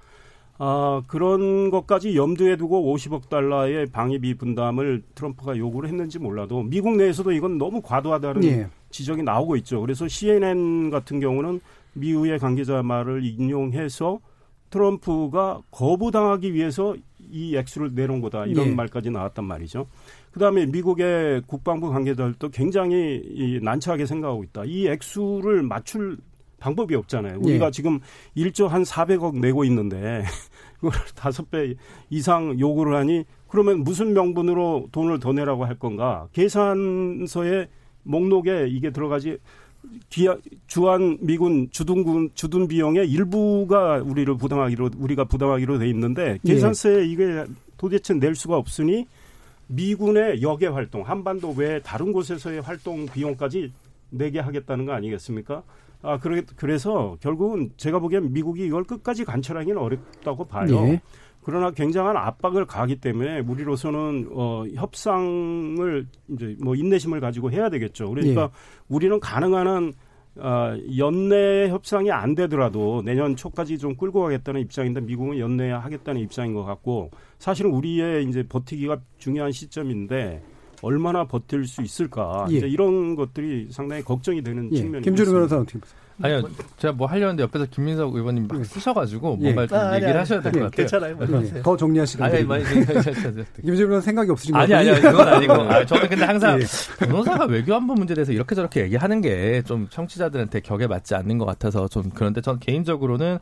아 그런 것까지 염두에 두고 50억 달러의 방위비 분담을 트럼프가 요구를 했는지 몰라도 미국 내에서도 이건 너무 과도하다는 예. 지적이 나오고 있죠. 그래서 CNN 같은 경우는 미우의 관계자 말을 인용해서 트럼프가 거부당하기 위해서 이 액수를 내놓은 거다 이런 예. 말까지 나왔단 말이죠. 그다음에 미국의 국방부 관계자들도 굉장히 이 난처하게 생각하고 있다. 이 액수를 맞출 방법이 없잖아요. 우리가 예. 지금 1조 한 400억 내고 있는데 그걸 다섯 배 이상 요구를 하니 그러면 무슨 명분으로 돈을 더 내라고 할 건가? 계산서에 목록에 이게 들어가지 주한 미군 주둔군 주둔 비용의 일부가 우리를 부담하기로 우리가 부담하기로 돼 있는데 예. 계산서에 이게 도대체 낼 수가 없으니 미군의 역외 활동 한반도 외 다른 곳에서의 활동 비용까지 내게 하겠다는 거 아니겠습니까? 아 그래 그래서 결국은 제가 보기엔 미국이 이걸 끝까지 관철하기는 어렵다고 봐요. 예. 그러나 굉장한 압박을 가기 때문에 우리로서는 어 협상을 이제 뭐 인내심을 가지고 해야 되겠죠. 그러니까 예. 우리는 가능한 한 아, 연내 협상이 안 되더라도 내년 초까지 좀 끌고 가겠다는 입장인데 미국은 연내 하겠다는 입장인 것 같고 사실은 우리의 이제 버티기가 중요한 시점인데 얼마나 버틸 수 있을까 예. 이제 이런 것들이 상당히 걱정이 되는 예. 측면이 김준우. 변호사 어떻게 보세요? 아니요, 제가 뭐 하려는데 옆에서 김민석 의원님 막 쓰셔가지고 예. 뭔가 좀 아, 아니, 얘기를 아니, 하셔야 될것 예, 같아요. 괜찮아요. 말씀하세요. 예. 더 정리할 시간 아니. 아니, 아니, 아니, 아니, 김준우 변호사 생각이 없으신 것 아니, 같아요. 아니, 아니, 그건 아니고. 아, 저는 근데 항상 예. 변호사가 외교안보 문제에 대해서 이렇게 저렇게 얘기하는 게 좀 청취자들한테 격에 맞지 않는 것 같아서 좀 그런데 전 개인적으로는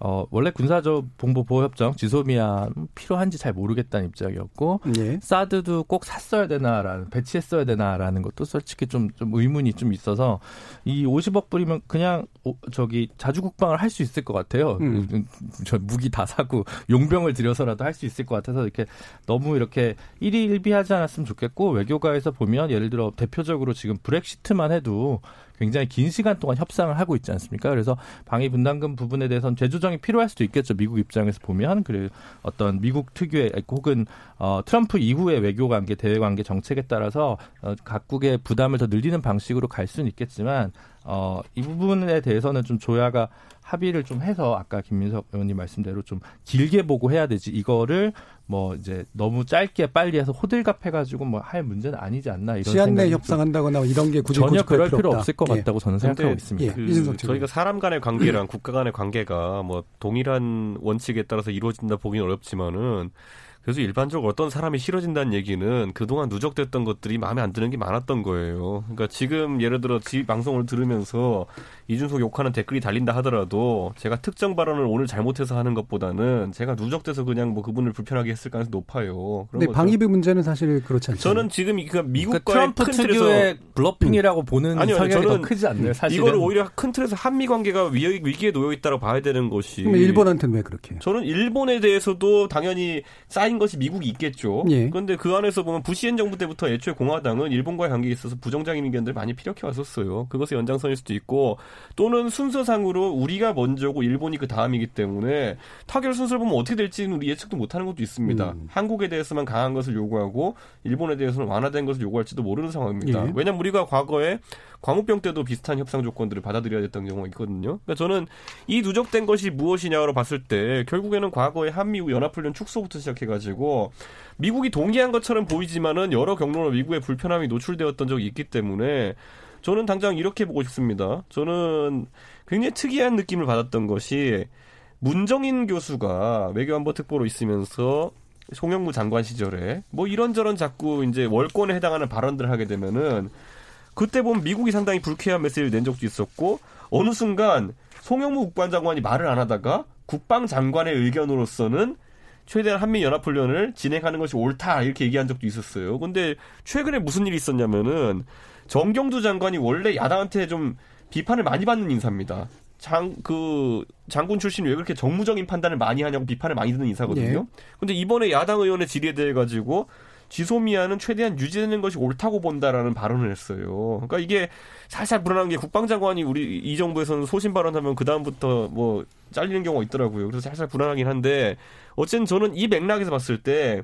어, 원래 군사적 봉보 보호협정 지소미아 필요한지 잘 모르겠다는 입장이었고 예. 사드도 꼭 샀어야 되나라는 배치했어야 되나라는 것도 솔직히 좀, 좀 의문이 좀 있어서 이 50억 불이면 그냥 오- 저기 자주 국방을 할 수 있을 것 같아요. 음. 저 무기 다 사고 용병을 들여서라도 할 수 있을 것 같아서 이렇게 너무 이렇게 일희일비하지 않았으면 좋겠고 외교가에서 보면 예를 들어 대표적으로 지금 브렉시트만 해도 굉장히 긴 시간 동안 협상을 하고 있지 않습니까? 그래서 방위 분담금 부분에 대해서는 재조정이 필요할 수도 있겠죠. 미국 입장에서 보면 그래 어떤 미국 특유의 혹은 어, 트럼프 이후의 외교 관계, 대외 관계 정책에 따라서 어, 각국의 부담을 더 늘리는 방식으로 갈 수는 있겠지만 어, 이 부분에 대해서는 좀 조야가 합의를 좀 해서 아까 김민석 의원님 말씀대로 좀 길게 보고 해야 되지 이거를 뭐 이제 너무 짧게 빨리 해서 호들갑 해가지고 뭐 할 문제는 아니지 않나 이런 시한 내좀 협상한다고 이런 게 굳이 전혀 그럴 필요 없다. 없을 것 예. 같다고 저는 생각하고 있습니다. 예. 그. 저희가 사람 간의 관계랑 국가 간의 관계가 뭐 동일한 원칙에 따라서 이루어진다 보기는 어렵지만은 그래서 일반적으로 어떤 사람이 싫어진다는 얘기는 그동안 누적됐던 것들이 마음에 안 드는 게 많았던 거예요. 그러니까 지금 예를 들어 이 방송을 들으면서 이준석 욕하는 댓글이 달린다 하더라도 제가 특정 발언을 오늘 잘못해서 하는 것보다는 제가 누적돼서 그냥 뭐 그분을 불편하게 했을 가능성이 높아요. 그런 근데 거죠. 방위비 문제는 사실 그렇지 않죠. 저는 지금 그 그러니까 미국과의 트럼프 큰 틀에서 특유의 bluffing이라고 보는 아니요, 더 저는 크지 않나요? 사실은 이거를 오히려 큰 틀에서 한미 관계가 위, 위기에 놓여 있다고 봐야 되는 것이. 그럼 일본한테는 왜 그렇게 해요? 저는 일본에 대해서도 당연히 쌓인 것이 미국이 있겠죠. 예. 그런데 그 안에서 보면 부시엔 정부 때부터 애초에 공화당은 일본과의 관계에 있어서 부정적인 의견들을 많이 피력해 왔었어요. 그것의 연장선일 수도 있고 또는 순서상으로 우리가 먼저고 일본이 그 다음이기 때문에 타결 순서를 보면 어떻게 될지는 우리 예측도 못하는 것도 있습니다. 음. 한국에 대해서만 강한 것을 요구하고 일본에 대해서는 완화된 것을 요구할지도 모르는 상황입니다. 예. 왜냐하면 우리가 과거에 광우병 때도 비슷한 협상 조건들을 받아들여야 됐던 경우가 있거든요. 그러니까 저는 이 누적된 것이 무엇이냐로 봤을 때 결국에는 과거에 한미 연합훈련 축소부터 시작해가지고 미국이 동의한 것처럼 보이지만은 여러 경로로 미국의 불편함이 노출되었던 적이 있기 때문에 저는 당장 이렇게 보고 싶습니다. 저는 굉장히 특이한 느낌을 받았던 것이 문정인 교수가 외교안보 특보로 있으면서 송영무 장관 시절에 뭐 이런저런 자꾸 이제 월권에 해당하는 발언들을 하게 되면은 그때 보면 미국이 상당히 불쾌한 메시지를 낸 적도 있었고 어느 순간 송영무 국방장관이 말을 안 하다가 국방장관의 의견으로서는 최대한 한미 연합훈련을 진행하는 것이 옳다 이렇게 얘기한 적도 있었어요. 근데 최근에 무슨 일이 있었냐면은 정경두 장관이 원래 야당한테 좀 비판을 많이 받는 인사입니다. 장, 그, 장군 출신이 왜 그렇게 정무적인 판단을 많이 하냐고 비판을 많이 듣는 인사거든요. 근데 이번에 야당 의원의 질의에 대해 가지고 지소미아는 최대한 유지되는 것이 옳다고 본다라는 발언을 했어요. 그러니까 이게 살살 불안한 게 국방장관이 우리 이 정부에서는 소신 발언하면 그 다음부터 뭐 잘리는 경우가 있더라고요. 그래서 살살 불안하긴 한데 어쨌든 저는 이 맥락에서 봤을 때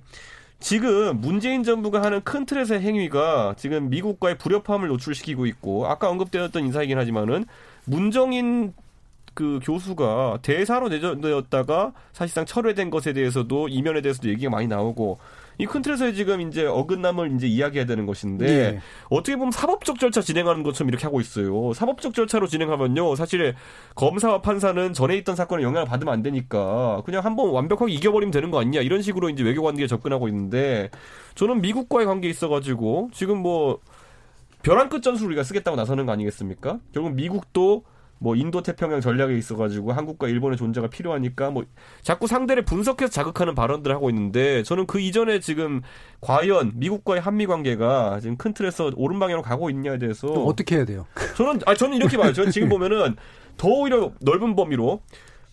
지금 문재인 정부가 하는 큰 틀에서의 행위가 지금 미국과의 불협화음을 노출시키고 있고 아까 언급되었던 인사이긴 하지만은 문정인 그 교수가 대사로 내정되었다가 사실상 철회된 것에 대해서도 이면에 대해서도 얘기가 많이 나오고 이 큰 틀에서 지금 이제 어긋남을 이제 이야기해야 되는 것인데 예. 어떻게 보면 사법적 절차 진행하는 것처럼 이렇게 하고 있어요. 사법적 절차로 진행하면요. 사실 검사와 판사는 전에 있던 사건에 영향을 받으면 안 되니까 그냥 한번 완벽하게 이겨버리면 되는 거 아니냐 이런 식으로 이제 외교 관계에 접근하고 있는데 저는 미국과의 관계에 있어가지고 지금 뭐 벼랑 끝 전술 우리가 쓰겠다고 나서는 거 아니겠습니까? 결국 미국도 뭐 인도 태평양 전략에 있어 가지고 한국과 일본의 존재가 필요하니까 뭐 자꾸 상대를 분석해서 자극하는 발언들을 하고 있는데 저는 그 이전에 지금 과연 미국과의 한미 관계가 지금 큰 틀에서 옳은 방향으로 가고 있냐에 대해서 어떻게 해야 돼요? 저는 아 저는 이렇게 봐요. 저는 지금 보면은 더 오히려 넓은 범위로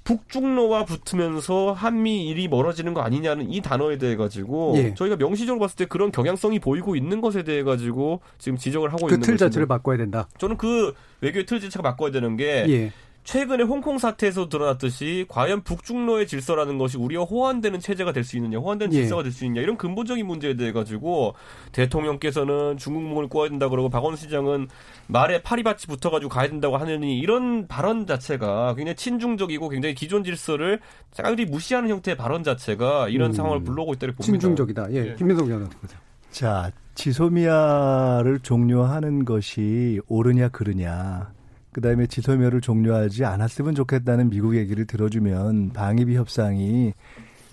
북중로와 붙으면서 한미 일이 멀어지는 거 아니냐는 이 단어에 대해 가지고 예. 저희가 명시적으로 봤을 때 그런 경향성이 보이고 있는 것에 대해 가지고 지금 지적을 하고 그 있는 틀 것이고 자체를 바꿔야 된다. 저는 그 외교의 틀 자체가 바꿔야 되는 게 예. 최근에 홍콩 사태에서 드러났듯이 과연 북중로의 질서라는 것이 우리와 호환되는 체제가 될 수 있느냐, 호환되는 예. 질서가 될 수 있느냐 이런 근본적인 문제에 대해 가지고 대통령께서는 중국 목을 꼬아야 된다 그러고 박원순 시장은 말에 파리밭이 붙어가지고 가야 된다고 하느니 이런 발언 자체가 굉장히 친중적이고 굉장히 기존 질서를 짝이 무시하는 형태의 발언 자체가 이런 음. 상황을 불러오고 있다고 봅니다. 친중적이다. 예, 예. 김민석 의원 어떻게 보세요? 자, 지소미아를 종료하는 것이 옳으냐 그르냐. 그다음에 지소미아를 종료하지 않았으면 좋겠다는 미국 얘기를 들어주면 방위비 협상이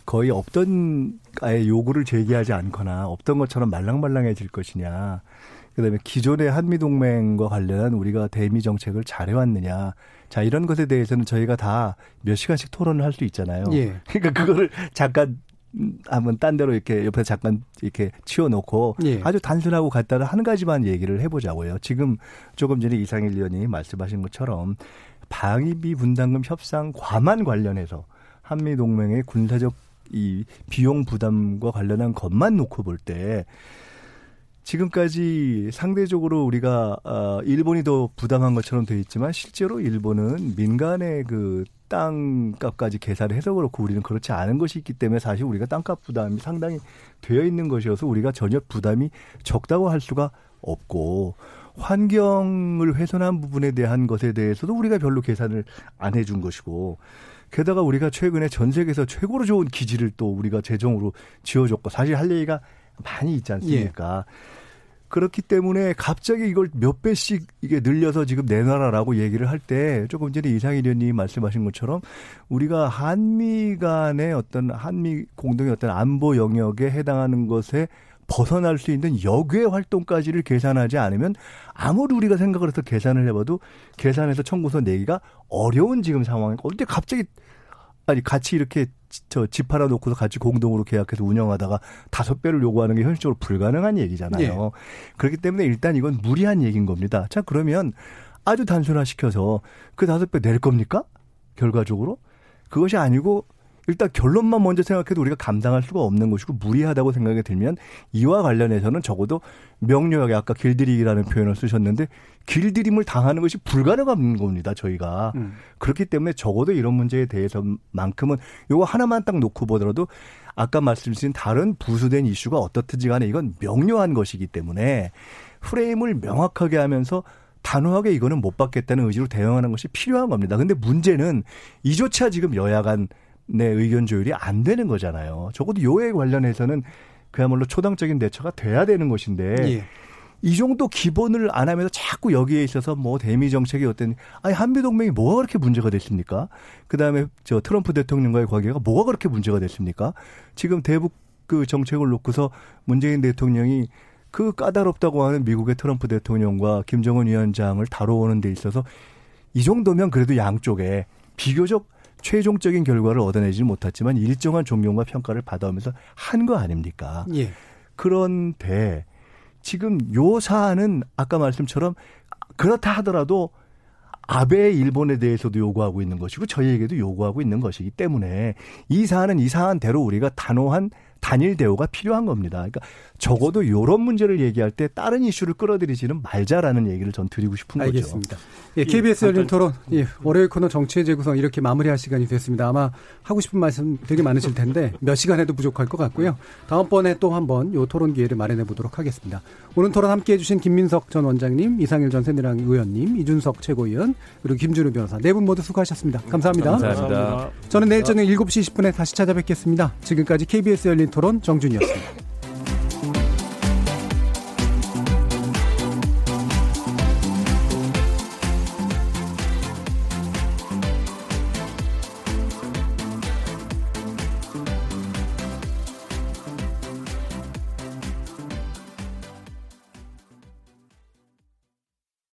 거의 없던 아예 요구를 제기하지 않거나 없던 것처럼 말랑말랑해질 것이냐. 그다음에 기존의 한미 동맹과 관련한 우리가 대미 정책을 잘해 왔느냐. 자 이런 것에 대해서는 저희가 다 몇 시간씩 토론을 할 수 있잖아요. 예. 그러니까 그거를 잠깐 음, 한번 딴 데로 이렇게 옆에 잠깐 이렇게 치워놓고 예. 아주 단순하고 간단한 한 가지만 얘기를 해보자고요. 지금 조금 전에 이상일 의원이 말씀하신 것처럼 방위비 분담금 협상 과만 관련해서 한미 동맹의 군사적 이 비용 부담과 관련한 것만 놓고 볼 때 지금까지 상대적으로 우리가 어, 일본이 더 부담한 것처럼 돼 있지만 실제로 일본은 민간의 그 땅값까지 계산을 해서 그렇고 우리는 그렇지 않은 것이 있기 때문에 사실 우리가 땅값 부담이 상당히 되어 있는 것이어서 우리가 전혀 부담이 적다고 할 수가 없고 환경을 훼손한 부분에 대한 것에 대해서도 우리가 별로 계산을 안 해준 것이고 게다가 우리가 최근에 전 세계에서 최고로 좋은 기지를 또 우리가 재정으로 지어줬고 사실 할 얘기가 많이 있지 않습니까? 그렇기 때문에 갑자기 이걸 몇 배씩 이게 늘려서 지금 내놔라라고 얘기를 할 때 조금 전에 이상일 의원님이 말씀하신 것처럼 우리가 한미 간의 어떤 한미 공동의 어떤 안보 영역에 해당하는 것에 벗어날 수 있는 역외 활동까지를 계산하지 않으면 아무리 우리가 생각을 해서 계산을 해봐도 계산해서 청구서 내기가 어려운 지금 상황이고 근데 갑자기 아니 같이 이렇게 저집 하나 놓고서 같이 공동으로 계약해서 운영하다가 다섯 배를 요구하는 게 현실적으로 불가능한 얘기잖아요. 예. 그렇기 때문에 일단 이건 무리한 얘기인 겁니다. 자 그러면 아주 단순화 시켜서 그 다섯 배 낼 겁니까? 결과적으로 그것이 아니고 일단 결론만 먼저 생각해도 우리가 감당할 수가 없는 것이고 무리하다고 생각이 들면 이와 관련해서는 적어도 명료하게 아까 길들이기라는 표현을 쓰셨는데 길들임을 당하는 것이 불가능한 겁니다. 저희가 음. 그렇기 때문에 적어도 이런 문제에 대해서만큼은 요거 하나만 딱 놓고 보더라도 아까 말씀드린 다른 부수된 이슈가 어떻든지 간에 이건 명료한 것이기 때문에 프레임을 명확하게 하면서 단호하게 이거는 못 받겠다는 의지로 대응하는 것이 필요한 겁니다. 근데 문제는 이조차 지금 여야 간 내 의견 조율이 안 되는 거잖아요. 적어도 요에 관련해서는 그야말로 초당적인 대처가 돼야 되는 것인데 예. 이 정도 기본을 안 하면서 자꾸 여기에 있어서 뭐 대미 정책이 어떤 아니 한미 동맹이 뭐가 그렇게 문제가 됐습니까? 그다음에 저 트럼프 대통령과의 관계가 뭐가 그렇게 문제가 됐습니까? 지금 대북 그 정책을 놓고서 문재인 대통령이 그 까다롭다고 하는 미국의 트럼프 대통령과 김정은 위원장을 다뤄오는 데 있어서 이 정도면 그래도 양쪽에 비교적 최종적인 결과를 얻어내지 못했지만 일정한 존경과 평가를 받아오면서 한 거 아닙니까? 예. 그런데 지금 요 사안은 아까 말씀처럼 그렇다 하더라도 아베 일본에 대해서도 요구하고 있는 것이고 저희에게도 요구하고 있는 것이기 때문에 이 사안은 이 사안대로 우리가 단호한 단일 대우가 필요한 겁니다. 그러니까 적어도 이런 문제를 얘기할 때 다른 이슈를 끌어들이지는 말자라는 얘기를 전 드리고 싶은 거죠. 알겠습니다. 예, KBS 열린 토론, 예, 월요일 코너 정치의 재구성 이렇게 마무리할 시간이 됐습니다. 아마 하고 싶은 말씀 되게 많으실 텐데 몇 시간 해도 부족할 것 같고요. 다음번에 또 한번 요 토론 기회를 마련해 보도록 하겠습니다. 오늘 토론 함께 해주신 김민석 전 원장님, 이상일 전 새누리당 의원님, 이준석 최고위원, 그리고 김준우 변호사 네 분 모두 수고하셨습니다. 감사합니다. 감사합니다. 저는 내일 저녁 7시 20분에 다시 찾아뵙겠습니다. 지금까지 KBS 열린 토론 정준이었습니다.